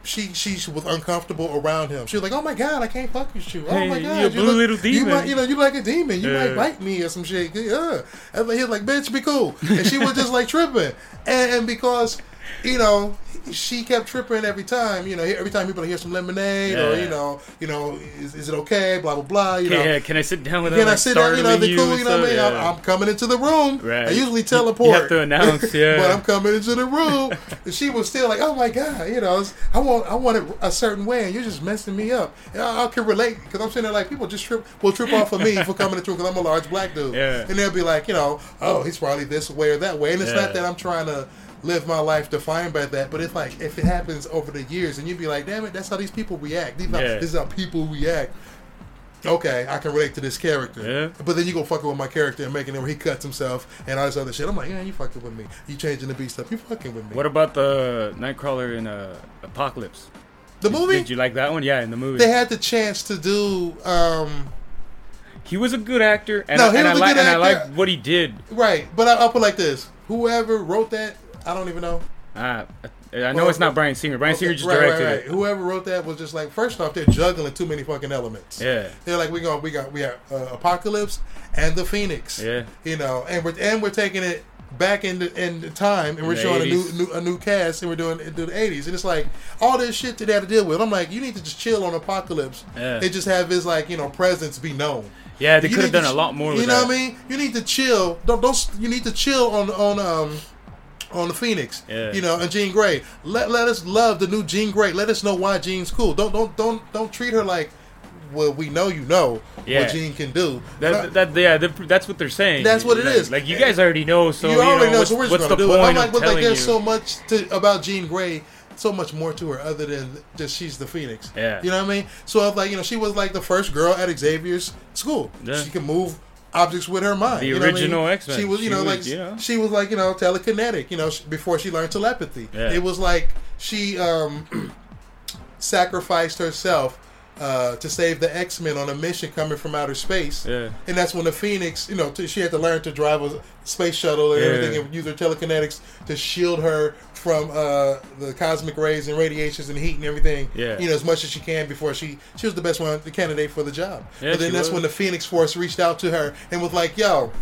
she she was uncomfortable around him. She was like, "Oh my god, I can't fuck with you. Oh hey, my god, you a blue look, little demon. You might, you know, you like a demon. You yeah. might bite me or some shit. Yeah." And he was like, "Bitch, be cool." And she was just like tripping, and, and because you know she kept tripping every time. You know, every time people hear some lemonade yeah. or you know, you know, is, is, it okay? Blah blah blah. You know, yeah. Can I sit down with her? Can I sit down? You know, the cool. You know what I mean? Yeah. I'm, I'm, coming into the room. Right. I usually teleport. You have to announce, yeah. but I'm coming into the room, and she was still like, "Oh my god," you know, I want I want it a certain way, and you're just messing me up. And I, I can relate because I'm sitting there like people just trip will trip off of me for coming into because I'm a large black dude. Yeah. And they'll be like, you know, oh, he's probably this way or that way, and it's not that I'm trying to live my life defined by that. But if like if it happens over the years, and you'd be like, damn it, that's how these people react. These yeah. this is how people react. Okay, I can relate to this character. Yeah. But then you go fucking with my character and making him where he cuts himself and all this other shit. I'm like, yeah, you fucking with me. You changing the beast up. You fucking with me. What about the Nightcrawler in uh, Apocalypse? The movie? Did you like that one? Yeah, in the movie. They had the chance to do. um He was a good actor, and, no, I, and I, like, and I like what he did. Right, but I, I'll put like this: whoever wrote that I don't even know. Uh, I know well, it's not Bryan Singer. Bryan okay, Singer just right, directed right, right. it. Whoever wrote that was just like, first off, they're juggling too many fucking elements. Yeah, they're like, we got, we got, we got uh, Apocalypse and the Phoenix. Yeah, you know, and we're and we're taking it back in the in the time, and in we're showing 80s. a new, new, a new cast, and we're doing it the eighties, and it's like all this shit that they had to deal with. I'm like, you need to just chill on Apocalypse yeah. and just have his like you know presence be known. Yeah, they could have done a lot more. You know that. what I mean? You need to chill. Don't don't. You need to chill on on um on the Phoenix. Yeah. You know, and Jean Grey. Let let us love the new Jean Grey. Let us know why Jean's cool. Don't don't don't don't treat her like well, we know you know yeah. what Jean can do. That, that, yeah, that's what they're saying. That's what it like, is. Like you guys already know, so you already you know, know. So we're just gonna do it. I'm like, but like, there's you? so much to, about Jean Grey. So much more to her other than just she's the Phoenix. Yeah. You know what I mean? So I was like, you know, she was like the first girl at Xavier's school. Yeah. She can move objects with her mind. The you know original I mean? X Men. She was, you she know, was, like yeah. she was like you know telekinetic. You know, before she learned telepathy, yeah. it was like she um, sacrificed herself uh, to save the X Men on a mission coming from outer space. Yeah. And that's when the Phoenix, you know, t- she had to learn to drive a space shuttle and yeah. everything and use her telekinetics to shield her from uh, the cosmic rays and radiations and heat and everything. Yeah. You know, as much as she can before she she was the best one, the candidate for the job. Yeah, but then that's was. when the Phoenix Force reached out to her and was like, "Yo,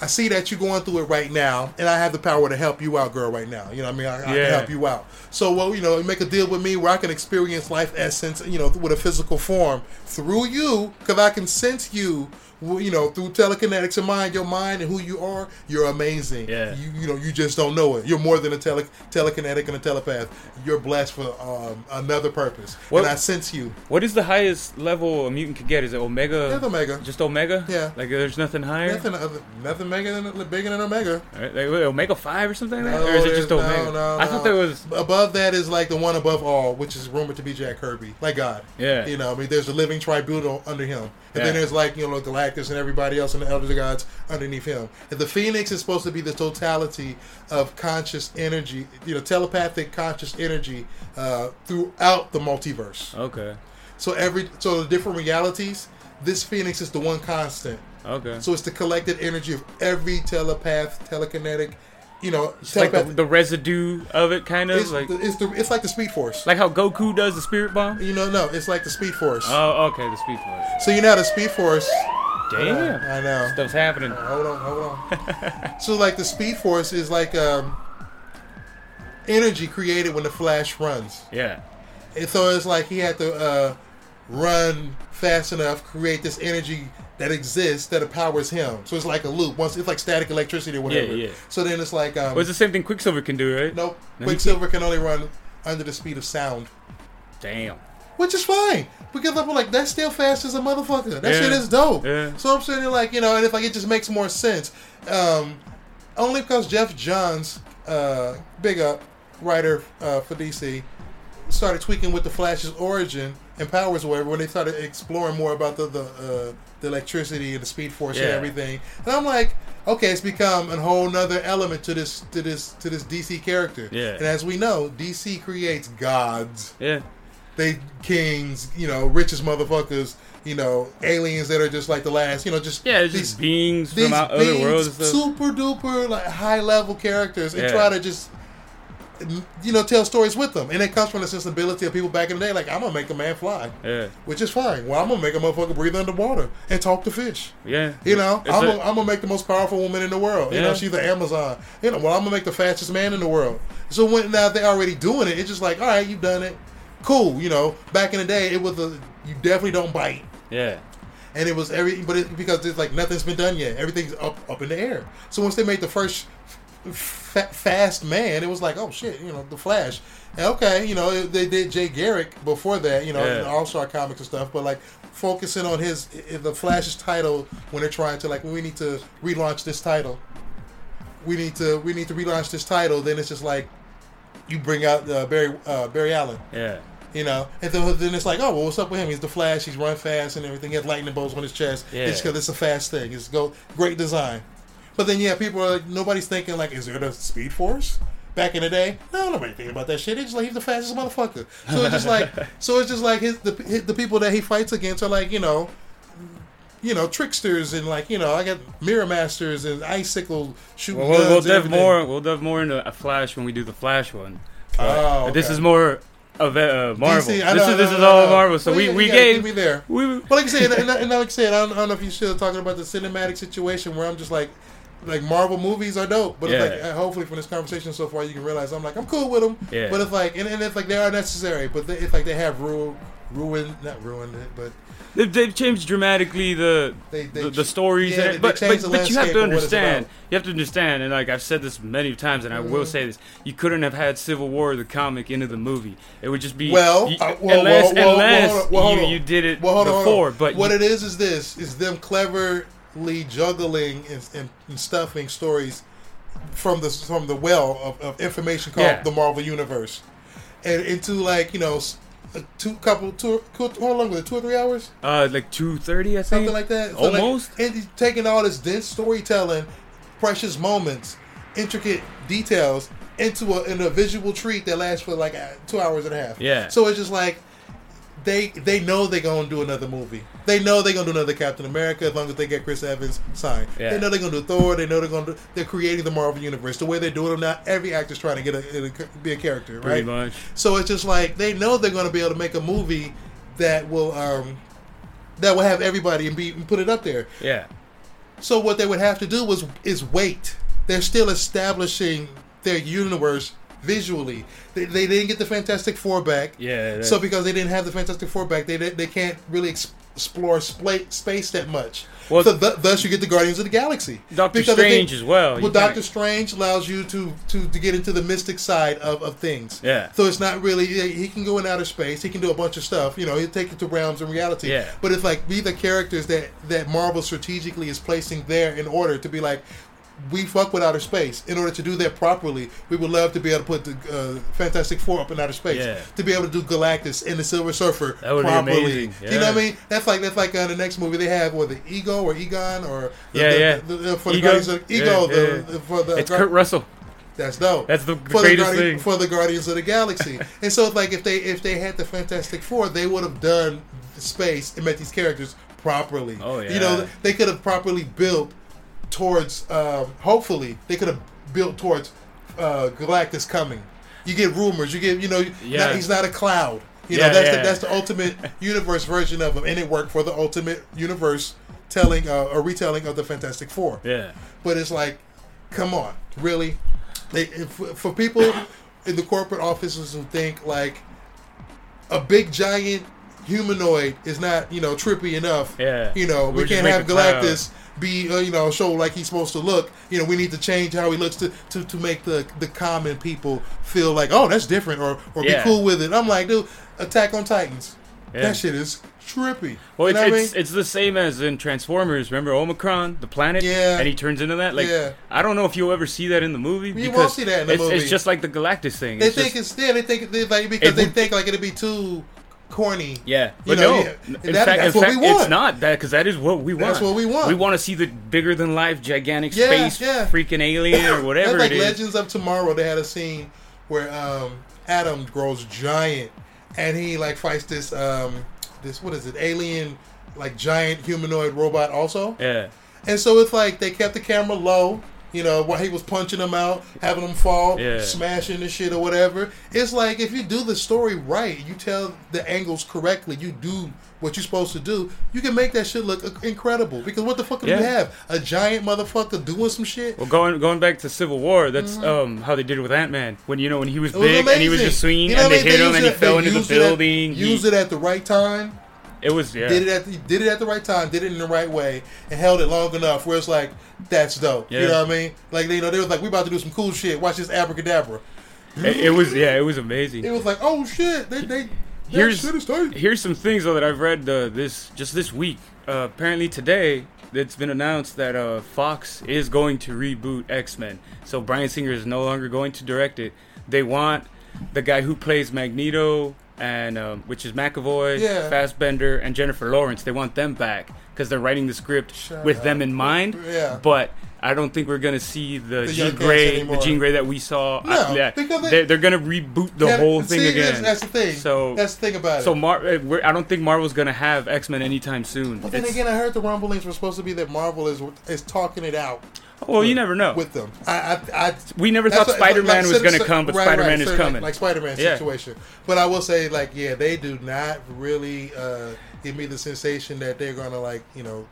I see that you're going through it right now, and I have the power to help you out, girl, right now. You know, I mean, I, I can help you out. So, well, you know, make a deal with me where I can experience life essence, you know, with a physical form through you, because I can sense you you know, through telekinetics and mind, your mind and who you are, you're amazing. Yeah. You you know, you just don't know it. You're more than a tele, telekinetic and a telepath. You're blessed for um, another purpose. What, and I sense you. What is the highest level a mutant can get? Is it Omega? Yeah, Omega. Just Omega? Yeah. Like there's nothing higher? Nothing other, nothing bigger than, bigger than Omega. Right, like, Omega 5 or something like that? No, or is it just Omega? No, no, I thought there was... Above that is like the one above all, which is rumored to be Jack Kirby. Like God. Yeah. You know, I mean, there's a living tribunal under him. And yeah. then there's like, you know, Galactus and everybody else and the Elder Gods underneath him. And the Phoenix is supposed to be the totality of conscious energy, you know, telepathic conscious energy uh, throughout the multiverse. Okay. So every so the different realities, this Phoenix is the one constant. Okay. So it's the collected energy of every telepath, telekinetic, you know, it's like the, the, residue of it, kind of it's like the, it's the it's like the Speed Force, like how Goku does the Spirit Bomb. You know, no, it's like the Speed Force. Oh, okay, the Speed Force. So you know the Speed Force. Damn, I know stuff's happening. Uh, hold on, hold on. so like the Speed Force is like um, energy created when the Flash runs. Yeah. And so it's like he had to uh, run fast enough, create this energy that exists that empowers him. So it's like a loop. Once it's like static electricity or whatever. Yeah, yeah. So then it's like um, well, it's the same thing Quicksilver can do, right? Nope. No, Quicksilver can only run under the speed of sound. Damn. Which is fine because I'm like that's still fast as a motherfucker. That yeah. shit is dope. Yeah. So I'm sitting like you know, and if like it just makes more sense. Um, only because Geoff Johns, uh, big up writer uh, for DC, started tweaking with the Flash's origin and powers, or whatever, when they started exploring more about the the, uh, the electricity and the Speed Force yeah. and everything. And I'm like, okay, it's become a whole nother element to this to this to this DC character. Yeah. And as we know, DC creates gods. Yeah. They kings, you know, richest motherfuckers you know, aliens that are just like the last, you know, just yeah, these, just beings these from beings, other worlds, super duper like high level characters, and yeah. try to just you know, tell stories with them. And it comes from the sensibility of people back in the day, like, I'm going to make a man fly. Yeah. Which is fine. Well, I'm going to make a motherfucker breathe underwater and talk to fish. Yeah. You know, I'm going to make the most powerful woman in the world. Yeah. You know, she's the Amazon. You know, well, I'm going to make the fastest man in the world. So when now they're already doing it, it's just like, all right, you've done it. Cool. You know, back in the day, it was a, you definitely don't bite. Yeah. And it was every, but it, because it's like nothing's been done yet. Everything's up, up in the air. So once they made the first fast man, it was like, oh shit, you know, the Flash. And okay, you know, they did Jay Garrick before that, you know, yeah. All Star Comics and stuff, but like focusing on his the Flash's title when they're trying to like we need to relaunch this title. We need to we need to relaunch this title. Then it's just like you bring out uh, Barry uh, Barry Allen. Yeah. You know, and then, then it's like, oh, well, what's up with him? He's the Flash. He's run fast and everything. He has lightning bolts on his chest. Yeah. It's because it's a fast thing. It's go great design. But then yeah, people are like, nobody's thinking like, is there a Speed Force? Back in the day, no, nobody thinking about that shit. It's just like he's the fastest motherfucker. So it's just like, so it's just like his the the people that he fights against are like, you know, you know, tricksters and like you know, I got mirror masters and icicle shooting. Well, we'll, we'll dive more. We'll dive more into a Flash when we do the Flash one. oh, okay. this is more of uh, Marvel. DC, know, this is this is all Marvel. So well, we, yeah, we gave me there. We, but like I said, and, and, like I said, I don't, I don't know if you're still talking about the cinematic situation where I'm just like, like Marvel movies are dope, but yeah. it's like hopefully from this conversation so far you can realize I'm like I'm cool with them. Yeah. But it's like and, and it's like they are necessary, but they, it's like they have ruined ruined not ruined it, but They've, they've changed dramatically the they, they, the, the, stories, yeah, and, but but, but you have to understand. You have to understand, and like I've said this many times, and I mm-hmm. will say this: you couldn't have had Civil War the comic into the movie. It would just be well, you, uh, well unless well, unless you, you, did it well, before. But what you, it is is this: is them clever juggling and, and, and, stuffing stories from the from the well of, of information called yeah. the Marvel Universe, and into like you know a two couple two how long was it two or three hours? Uh, like two thirty, I think, something like that. So Almost. Like, and he's taking all this dense storytelling, precious moments, intricate details into a in a visual treat that lasts for like two hours and a half. Yeah. So it's just like they they know they're gonna do another movie. They know they're gonna do another Captain America as long as they get Chris Evans signed. Yeah. They know they're gonna do Thor. They know they're gonna do. They're creating the Marvel universe the way they're doing them now. Every actor's trying to get a, a be a character, right? Pretty much. So it's just like they know they're gonna be able to make a movie that will um that will have everybody and be and put it up there. Yeah. So what they would have to do was is wait. They're still establishing their universe visually. They, they didn't get the Fantastic Four back. Yeah. So because they didn't have the Fantastic Four back, they they can't really explore space that much. Well, so th- thus you get the Guardians of the Galaxy. Doctor Strange as well. Well, Doctor Strange allows you to, to to get into the mystic side of, of things. Yeah. So it's not really he can go in outer space. He can do a bunch of stuff. You know, he'll take it to realms and reality. Yeah. But it's like be the characters that that Marvel strategically is placing there in order to be like, we fuck with outer space. In order to do that properly, we would love to be able to put the uh, Fantastic Four up in outer space. Yeah. To be able to do Galactus and the Silver Surfer That would be properly. amazing. You know what I mean? That's like that's like uh, the next movie they have, or the Ego or Egon or the, Yeah, the, yeah. the, the- for the Ego? Guardians of Ego. Yeah, the, yeah. for the It's Kurt Russell. that's dope. That's the for greatest the thing. for the Guardians of the Galaxy. and so it's like if they if they had the Fantastic Four, they would have done space and met these characters properly. Oh, yeah. You know, they could have properly built towards. Um, hopefully, they could have built towards uh, Galactus coming. You get rumors. You get you know. Yeah. Not, he's not a cloud. You Yeah, know that's yeah. the, that's the ultimate universe version of him, and it worked for the ultimate universe telling uh, a retelling of the Fantastic Four. Yeah. But it's like, come on, really? They if, for people in the corporate offices who think like a big giant humanoid is not you know trippy enough. Yeah. You know we We'll can't have Galactus. cloud. Be uh, you know show like he's supposed to look. You know we need to change how he looks to to, to make the the common people feel like oh that's different or or Yeah. be cool with it. I'm like dude, Attack on Titans. Yeah. That shit is trippy. Well, you it's, know what I it's, mean? it's the same as in Transformers. Remember Omicron, the planet? Yeah. And he turns into that? Like, Yeah. I don't know if you'll ever see that in the movie. You won't see that in the it's, movie. It's just like the Galactus thing. They It's think just- it's yeah. They think they like because It they think like it'd be too corny. Yeah, You but know, no. yeah. In That- fact, that's in what fact we want. it's not that because that is what we want. That's what we want. We want to see the bigger than life, gigantic Yeah, space, yeah. freaking alien or whatever like it is. Legends of Tomorrow. They had a scene where um, Atom grows giant, and he like fights this um, this what is it alien like giant humanoid robot also. Yeah, And so it's like they kept the camera low. You know, while he was punching them out, having them fall, Yeah. smashing the shit or whatever. It's like if you do the story right, you tell the angles correctly, you do what you're supposed to do, you can make that shit look incredible. Because what the fuck do Yeah. we have? A giant motherfucker doing some shit? Well, going going back to Civil War, that's um how they did it with Ant Man. When you know when he was Mm-hmm. Was big and he was just swinging You know and what they mean? hit him and he fell they into the used it at- building. He- used it at the right time. It was yeah. Did it at the, did it at the right time. Did it in the right way and held it long enough where it's like that's dope. You know what I mean? Like you know they was like we about to do some cool shit. Watch this abracadabra. It, it was yeah, it was amazing. It was like oh shit. They they Here's that shit is tight. here's some things though that I've read uh, this just this week. Uh, apparently today, it's been announced that uh, Fox is going to reboot X Men. So Bryan Singer is no longer going to direct it. They want the guy who plays Magneto and um, which is McAvoy, Yeah. Fassbender, and Jennifer Lawrence. They want them back because they're writing the script Shut with up. them in mind. Yeah. But I don't think we're gonna see the, The Jean Grey, the. Jean Grey that we saw. No, I- yeah, they- they're gonna reboot the Yeah, whole thing see, again. That's, that's the thing. So that's the thing about so it. Mar- uh, I don't think Marvel's gonna have X Men anytime soon. But then It's- again, I heard the rumblings were supposed to be that Marvel is is talking it out. Well, you never know. with them. I, I, I we never thought Spider Man like, was gonna come, but right, Spider Man right, is coming. Like, like Spider Man Yeah. situation. But I will say, like, yeah, they do not really uh, give me the sensation that they're gonna like, you know,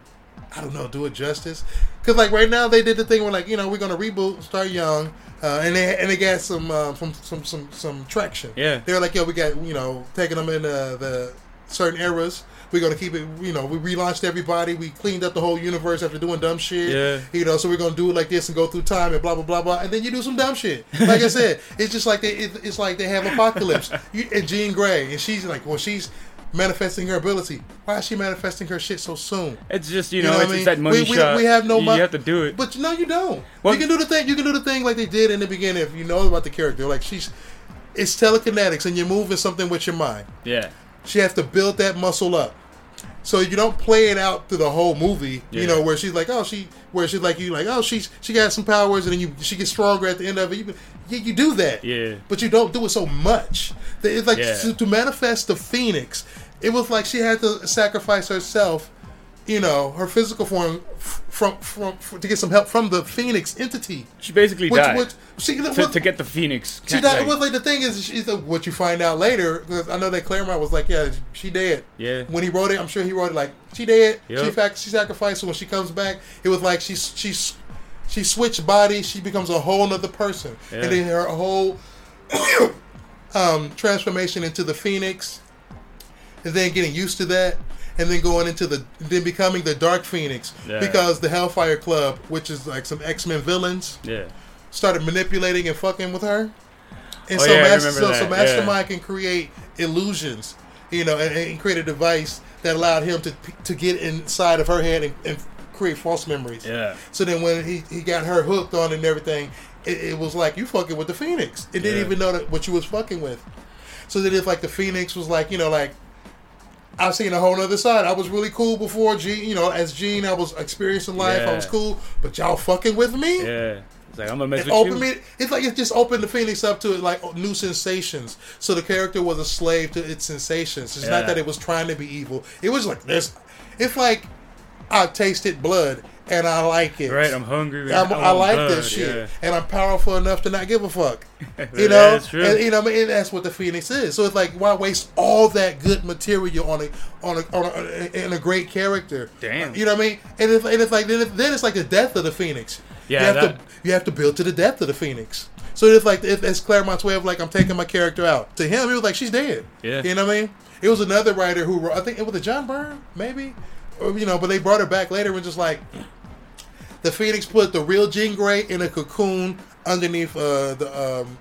I don't know, do it justice. Because like right now, they did the thing where like, you know, we're gonna reboot, start young, uh, and they and they got some uh, some some some some traction. Yeah. they're like, yo, we got you know, taking them in uh, the certain eras. We're gonna keep it, you know. We relaunched everybody. We cleaned up the whole universe after doing dumb shit. Yeah. You know, so we're gonna do it like this and go through time and blah blah blah blah, and then you do some dumb shit. Like I said, it's just like they, it, it's like they have apocalypse. You, and Jean Grey, and she's like, well, she's manifesting her ability. Why is she manifesting her shit so soon? It's just you You know, know it's, I it's that money We- we- shot. we have no money. you have to do it. But no, you don't. Well- you can do the thing. You can do the thing like they did in the beginning. If you know about the character, like she's, it's telekinetics, and you're moving something with your mind. yeah, She has to build that muscle up. So you don't play it out through the whole movie, you know, where she's like, oh, she, where she's like, you like, oh, she's she got some powers, and then you she gets stronger at the end of it. You, you, you do that, Yeah. but you don't do it so much. It's like Yeah. to, to manifest the phoenix. It was like she had to sacrifice herself, you know, her physical form from from, from to get some help from the phoenix entity. she basically Which, died which she, to, what- to get the Phoenix. she died. Well, like the thing is, she's what you find out later. Because I know that Claremont was like, "Yeah, she dead." Yeah. When he wrote it, I'm sure he wrote it like, "She dead." Yep. She fact she sacrificed. So when she comes back, it was like she's she's she switched bodies. She becomes a whole other person, Yeah. and then her whole um, transformation into the Phoenix, and then getting used to that. And then going into the, then becoming the Dark Phoenix Yeah. because the Hellfire Club, which is like some X Men villains, Yeah, started manipulating and fucking with her. And Oh, so, yeah, Master, so, so that, Mastermind can create illusions, you know, and, and create a device that allowed him to to get inside of her head and, and create false memories. Yeah. So then when he, he got her hooked on and everything, it, it was like you fucking with the Phoenix. It didn't Yeah. even know that what you was fucking with. So then if like the Phoenix was like you know like. I've seen a whole other side. I was really cool before Jean, you know, as Jean, I was experiencing life. I Yeah. was cool, but y'all fucking with me. Yeah. It's like I'm gonna mess It with opened you. me. It's like it just opened the Phoenix up to like new sensations. So the character was a slave to its sensations. It's not that it was trying to be evil. It was like this. It's like I tasted blood and I like it. Right. I'm hungry. I'm, I like blood, this shit, yeah. and I'm powerful enough to not give a fuck. You know, that's true. and you know, I mean, and that's what the Phoenix is. So it's like, why waste all that good material on a on a, on a, in a great character? Damn. you know what I mean? And it's, and it's like then, it- then it's like the death of the Phoenix. Yeah, you have that- to you have to build to the death of the Phoenix. So it's like it's Claremont's way of like I'm taking my character out. To him, it was like she's dead. Yeah. you know what I mean? It was another writer who wrote, I think it was a John Byrne, maybe, or, you know, but they brought her back later and just like the Phoenix put the real Jean Grey in a cocoon underneath uh, the um,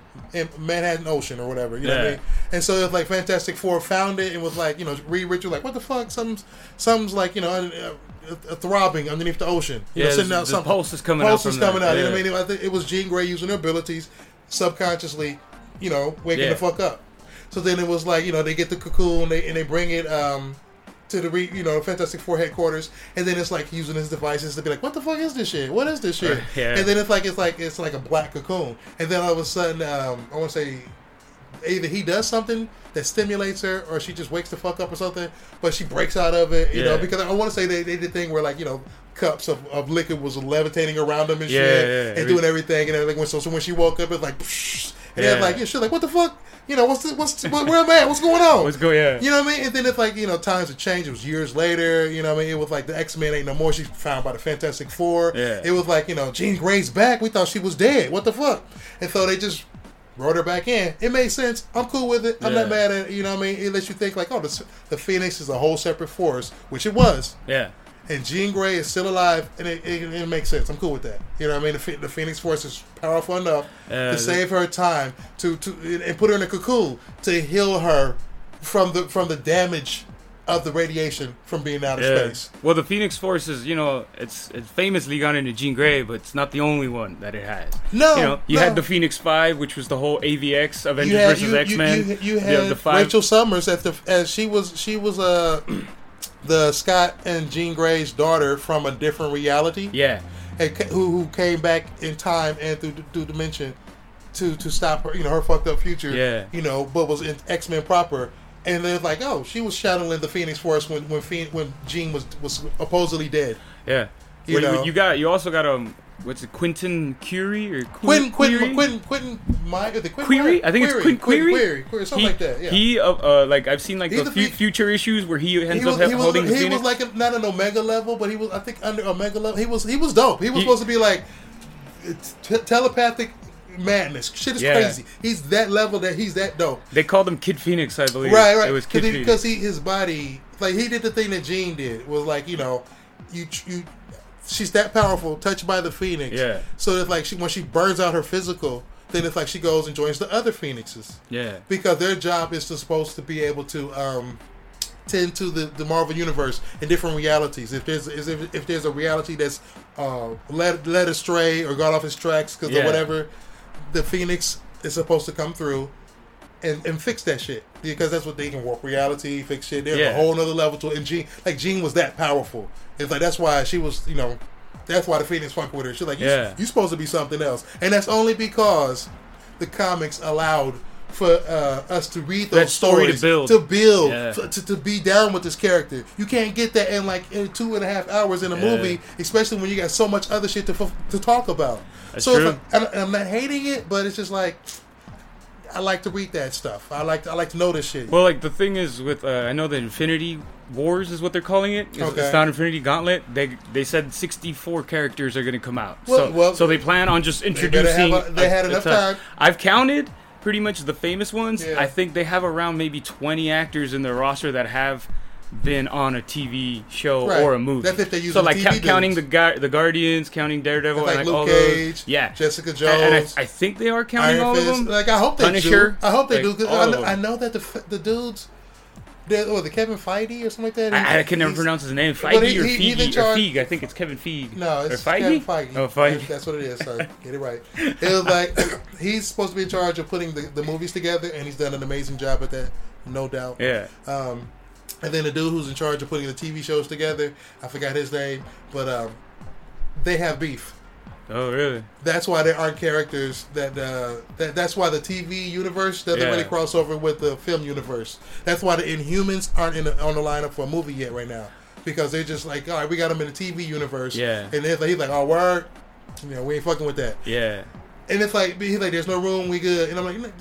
Manhattan Ocean or whatever. You know what I Yeah. mean? And so it's like Fantastic Four found it and was like, you know, Reed Richards like, what the fuck? Something's something's like you know. Uh, uh, throbbing underneath the ocean, you Yeah, know, sending out the something. pulse is coming out Pulse is coming that, out. You know what I mean? I think it was Jean Grey using her abilities subconsciously, you know, waking Yeah. the fuck up. So then it was like, you know, they get the cocoon they, and they bring it um, to the, re, you know, Fantastic Four headquarters, and then it's like using his devices to be like, what the fuck is this shit? What is this shit? Yeah. And then it's like it's like it's like a black cocoon, and then all of a sudden, um, I want to say, either he does something that stimulates her, or she just wakes the fuck up or something, but she breaks out of it, you know, because I want to say they, they did the thing where like you know. Cups of, of liquid was levitating around them and Yeah, shit, yeah, and doing everything and everything. So, so when she woke up, it's like, psh, and Yeah. then like, yeah, shit, like, what the fuck? You know, what's the, what's where, where am I at? What's going on? Let's go. Yeah. You know what I mean? And then it's like, you know, times have changed. It was years later. You know what I mean? It was like the X Men ain't no more. She's found by the Fantastic Four. Yeah. It was like, you know, Jean Grey's back. We thought she was dead. What the fuck? And so they just wrote her back in. It made sense. I'm cool with it. I'm not mad at it. You know what I mean? It lets you think like, oh, the, the Phoenix is a whole separate force, which it was. Yeah. And Jean Grey is still alive, and it, it, it makes sense. I'm cool with that. You know what I mean? The, the Phoenix Force is powerful enough Uh, to save her time to, to and put her in a cocoon to heal her from the from the damage of the radiation from being out of Yeah. space. Well, the Phoenix Force is, you know, it's it's famously gone into Jean Grey, but it's not the only one that it has. No, you know, you no. had the Phoenix Five, which was the whole AVX Avengers You had versus X Men. you, you, you had the five. Rachel Summers at the as she was she was uh the Scott and Jean Grey's daughter from a different reality. yeah, and who who came back in time and through through dimension to to stop her, you know, her fucked up future. Yeah. You know, but was in X Men proper. And they're like, oh, she was channeling the Phoenix Force when when Phoen- when Jean was was supposedly dead. yeah. You Well, know. you got you also got um what's it Quentin Curie or Quentin? Quentin Quentin Quentin My the Quentin Query? I think it's Quentin Query. Query, Query, something he, like that. Yeah. He uh, uh like I've seen like He's the fu- fe- future issues where he ends he was, up he he was, holding the he Phoenix. was like a, not an Omega level, but he was I think under Omega level. He was he was dope. He was supposed to be like te- telepathic madness. Shit is Yeah. crazy. He's that level that he's that dope. they called him Kid Phoenix, I believe. Right, right. It was Kid Phoenix. Because he, his body, like he did the thing that Jean did, was like you know, you you, she's that powerful, touched by the Phoenix. Yeah. So it's like she when she burns out her physical, then it's like she goes and joins the other Phoenixes yeah, because their job is to supposed to be able to um, tend to the, the Marvel universe in different realities. If there's is if, if there's a reality that's uh, led led astray or got off his tracks because Yeah. of whatever, the Phoenix is supposed to come through. And, and fix that shit because that's what they can warp reality, fix shit. There's a whole nother level to it. And Jean, like Jean, was that powerful. It's like that's why she was, you know, that's why the Phoenix fuck with her. She's like, you, Yeah. you supposed to be something else, and that's only because the comics allowed for uh, us to read those That story to stories build. to build Yeah. to, to, be down with this character. You can't get that in like in two and a half hours in a Yeah. movie, especially when you got so much other shit to f- to talk about. That's so true. like, I'm not hating it, but it's just like I like to read that stuff. I like to, I like to know this shit. Well, like the thing is with uh, I know the Infinity Wars is what they're calling it. It's, Okay. it's not Infinity Gauntlet. They they said 64 characters are going to come out. Well- so well, so they plan on just introducing. a- they had enough time. I've counted pretty much the famous ones. Yeah. I think they have around maybe 20 actors in their roster that have been on a TV show Right. or a movie. That's if they use so like ca- counting the dudes. Gu- the Guardians, counting Daredevil, Like and like Luke all Cage, those. Yeah, Jessica And- and I- Jones. I, think they are counting Iron all Fist. of them. Like I hope they Punisher, do. I hope they like, do because I, know- I know that the the dudes The, oh, the Kevin Feige or something like that. I, I can never pronounce his name. Feige he, or Feige or. I think it's Kevin Feige. No, it's or Feige? Kevin Feige. Oh, Feige. That's what it is. Sorry, get it right. It was like he's supposed to be in charge of putting the, the movies together, and he's done an amazing job at that, no doubt. Yeah. Um, and then the dude who's in charge of putting the TV shows together, I forgot his name, but um, they have beef. Oh, really? That's why there aren't characters that, uh, that. That's why the TV universe doesn't yeah. really cross over with the film universe. That's why the Inhumans aren't in the, on the lineup for a movie yet right now because they're just like, all right, we got them in the TV universe. Yeah. And he's like, oh, word, you know, we ain't fucking with that. Yeah. And it's like he's like, "There's no room, we good." And I'm like,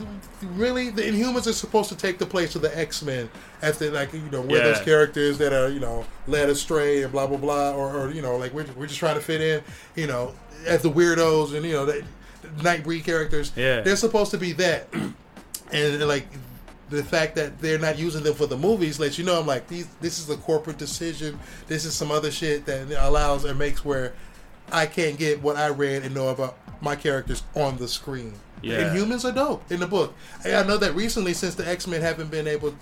"Really? The Inhumans are supposed to take the place of the X Men as they like, you know, we're yeah. those characters that are, you know, led astray and blah blah blah, or, or you know, like we're, we're just trying to fit in, you know, as the weirdos and you know, the Nightbreed characters. Yeah, they're supposed to be that, and like the fact that they're not using them for the movies lets you know I'm like these. This is a corporate decision. This is some other shit that allows or makes where I can't get what I read and know about my characters on the screen. Yeah. Inhumans are dope in the book. I know that recently, since the X Men haven't been able,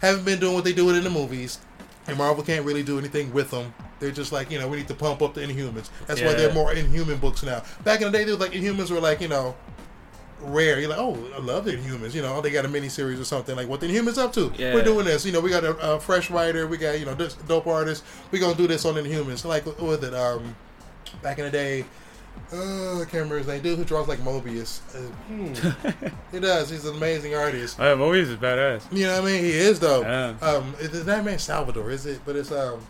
haven't been doing what they do it in the movies, and Marvel can't really do anything with them. They're just like, you know, we need to pump up the Inhumans. That's yeah. why they're more Inhuman books now. Back in the day, they was like Inhumans were like, you know, rare. You're like, oh, I love the Inhumans. You know, they got a mini series or something. Like, what the Inhumans up to? Yeah. We're doing this. You know, we got a, a, fresh writer. We got you know, dope artists. We gonna do this on the Inhumans. Like, with it? Um, back in the day, uh, I can't remember his name. Dude who draws like Moebius. Uh, hmm. he does. He's an amazing artist. Oh, Moebius is badass. You know what I mean? He is though. Yeah. Um, is that man Salvador? Is it? But it's um,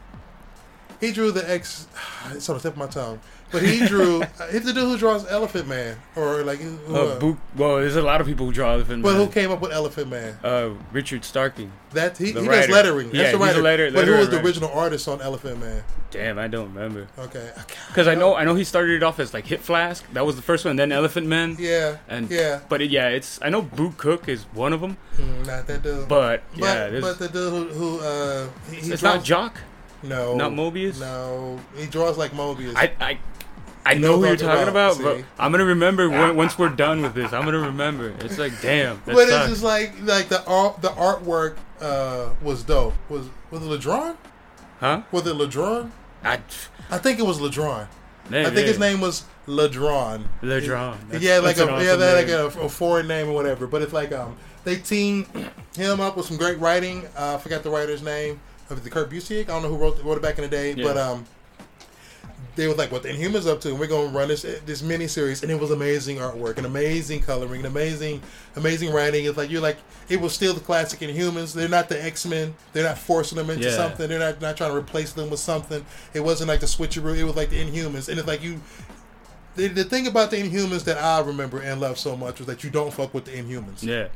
he drew the X. It's on the tip of my tongue. But he drew. he's the dude who draws Elephant Man, or like. Who, uh, uh, well, there's a lot of people who draw Elephant Man. But who came up with Elephant Man? Uh, Richard Starkings. That he, he does lettering. That's yeah, the writer. Letter, but who was the original artist on Elephant Man? Damn, I don't remember. Okay. Because I know I know he started it off as like Hip Flask. That was the first one. Then Elephant Man. Yeah. And yeah. But it, yeah, it's I know Boo Cook is one of them. Mm, not that dude. But, but yeah, but the dude who, who uh, he, he it's draws, not Jock. No. Not Moebius. No, he draws like Moebius. I I I know who you're talking about, about but I'm gonna remember when, once we're done with this. I'm gonna remember. It's like damn. but sucks. it's just like like the art the artwork uh, was dope. Was was it Ladron? Huh? Was it Ladron? I I think it was Ladron. I think his name was Ladron. Ladron. yeah, like a awesome yeah, like a, a, foreign name or whatever. But it's like um they teamed him up with some great writing. Uh, I forgot the writer's name. The Kurt Busiek. I don't know who wrote wrote it back in the day, yeah. but um they were like, "What the Inhumans up to?" And we're gonna run this this mini series, and it was amazing artwork, and amazing coloring, and amazing amazing writing. It's like you're like it was still the classic Inhumans. They're not the X Men. They're not forcing them into yeah. something. They're not not trying to replace them with something. It wasn't like the switcheroo. It was like the Inhumans, and it's like you. The, the thing about the Inhumans that I remember and love so much was that you don't fuck with the Inhumans. Yeah,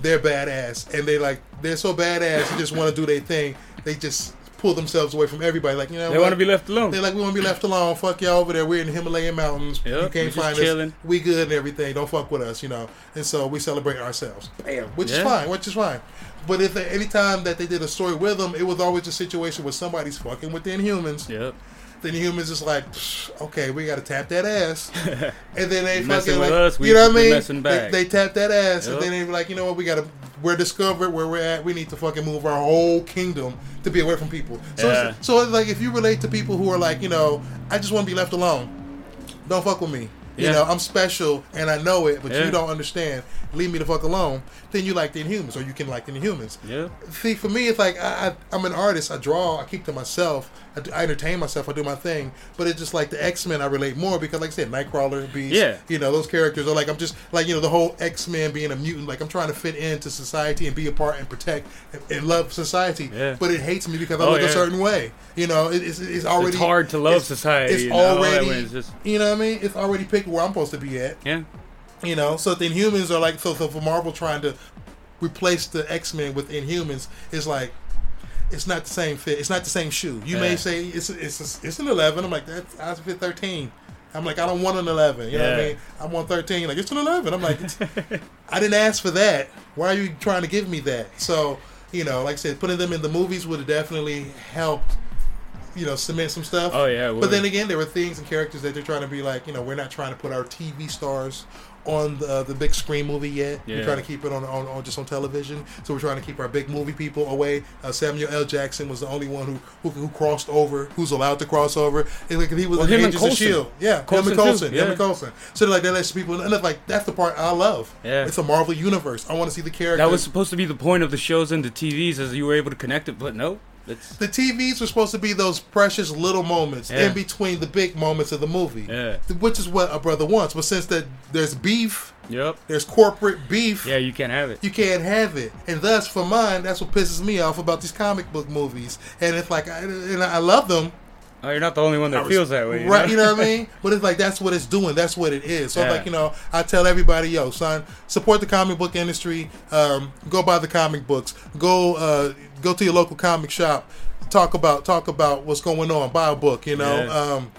they're badass, and they like they're so badass. You just want to do their thing. They just pull themselves away from everybody. Like you know, they want to be left alone. They're like, we want to be left alone. Fuck y'all over there. We're in the Himalayan mountains. Yep, you can't find us. We good and everything. Don't fuck with us. You know. And so we celebrate ourselves. Bam. Which yeah. is fine. Which is fine. But if any time that they did a story with them, it was always a situation where somebody's fucking with the Inhumans. Yep. Then the Inhumans is just like, okay, we got to tap that ass, and then they fucking like, us, you know what I mean? They, they, tap that ass, yep. and then they're like, you know what, we got to we're discovered where we're at. We need to fucking move our whole kingdom to be away from people. So, yeah. so like if you relate to people who are like, you know, I just want to be left alone. Don't fuck with me. You yeah. know, I'm special and I know it, but yeah. you don't understand. Leave me the fuck alone. Then you like the Inhumans, or you can like the Inhumans. Yeah. See, for me, it's like I, I, am an artist. I draw. I keep to myself. I, do, I, entertain myself. I do my thing. But it's just like the X Men. I relate more because, like I said, Nightcrawler, Beast. Yeah. You know, those characters are like I'm just like you know the whole X Men being a mutant. Like I'm trying to fit into society and be a part and protect and, and love society. Yeah. But it hates me because I oh, look yeah. a certain way. You know, it, it's, it's already it's hard to love it's, society. It's already it's just... you know what I mean. It's already picked where I'm supposed to be at. Yeah. You know, so the Inhumans are like so, so for Marvel trying to replace the X Men with Inhumans is like it's not the same fit. It's not the same shoe. You yeah. may say it's it's a, it's an eleven. I'm like that's I fit thirteen. I'm like I don't want an eleven. You yeah. know what I mean? I want thirteen. Like it's an eleven. I'm like I didn't ask for that. Why are you trying to give me that? So you know, like I said, putting them in the movies would have definitely helped you know, cement some stuff. Oh yeah. But then again, there were things and characters that they're trying to be like, you know, we're not trying to put our TV stars on the, the big screen movie yet. Yeah. We're trying to keep it on, on, on, just on television. So we're trying to keep our big movie people away. Uh, Samuel L. Jackson was the only one who, who, who crossed over, who's allowed to cross over. And like he was well, Agents of Shield. Yeah, Coulson him and Coulson. Yeah. Him and Coulson. So like that lets people and like that's the part I love. Yeah. It's a Marvel universe. I want to see the characters. That was supposed to be the point of the shows and the TVs as you were able to connect it, but no. It's, the TVs were supposed to be those precious little moments yeah. in between the big moments of the movie, yeah. which is what a brother wants. But since that there's beef, yep, there's corporate beef. Yeah, you can't have it. You can't have it, and thus for mine, that's what pisses me off about these comic book movies. And it's like, I, and I love them. Oh, you're not the only one that feels that way, right? Know? You know what I mean? But it's like that's what it's doing. That's what it is. So yeah. like you know, I tell everybody, yo, son, support the comic book industry. Um, go buy the comic books. Go uh, go to your local comic shop talk about talk about what's going on. Buy a book, you know. Yeah. Um,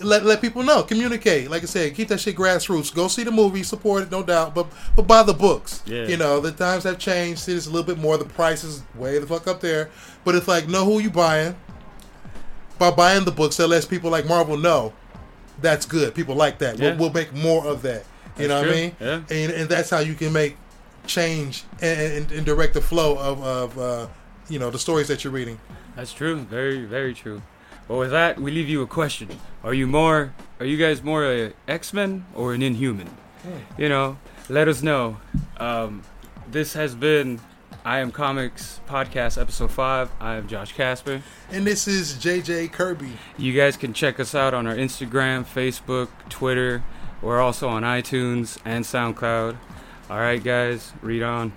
let let people know. Communicate. Like I said, keep that shit grassroots. Go see the movie, support it, no doubt. But but buy the books. Yeah. You know, the times have changed. It's a little bit more. The price is way the fuck up there. But it's like know who you buying. By buying the books, that lets people like Marvel know that's good. People like that. Yeah. We'll, we'll make more of that. You that's know what I mean? Yeah. And, and that's how you can make change and, and, and direct the flow of, of uh, you know the stories that you're reading. That's true. Very very true. Well, with that, we leave you a question: Are you more? Are you guys more a X Men or an Inhuman? Hmm. You know, let us know. Um, this has been I Am Comics podcast episode five. I am Josh Casper, and this is JJ Kirby. You guys can check us out on our Instagram, Facebook, Twitter. We're also on iTunes and SoundCloud. All right, guys, read on.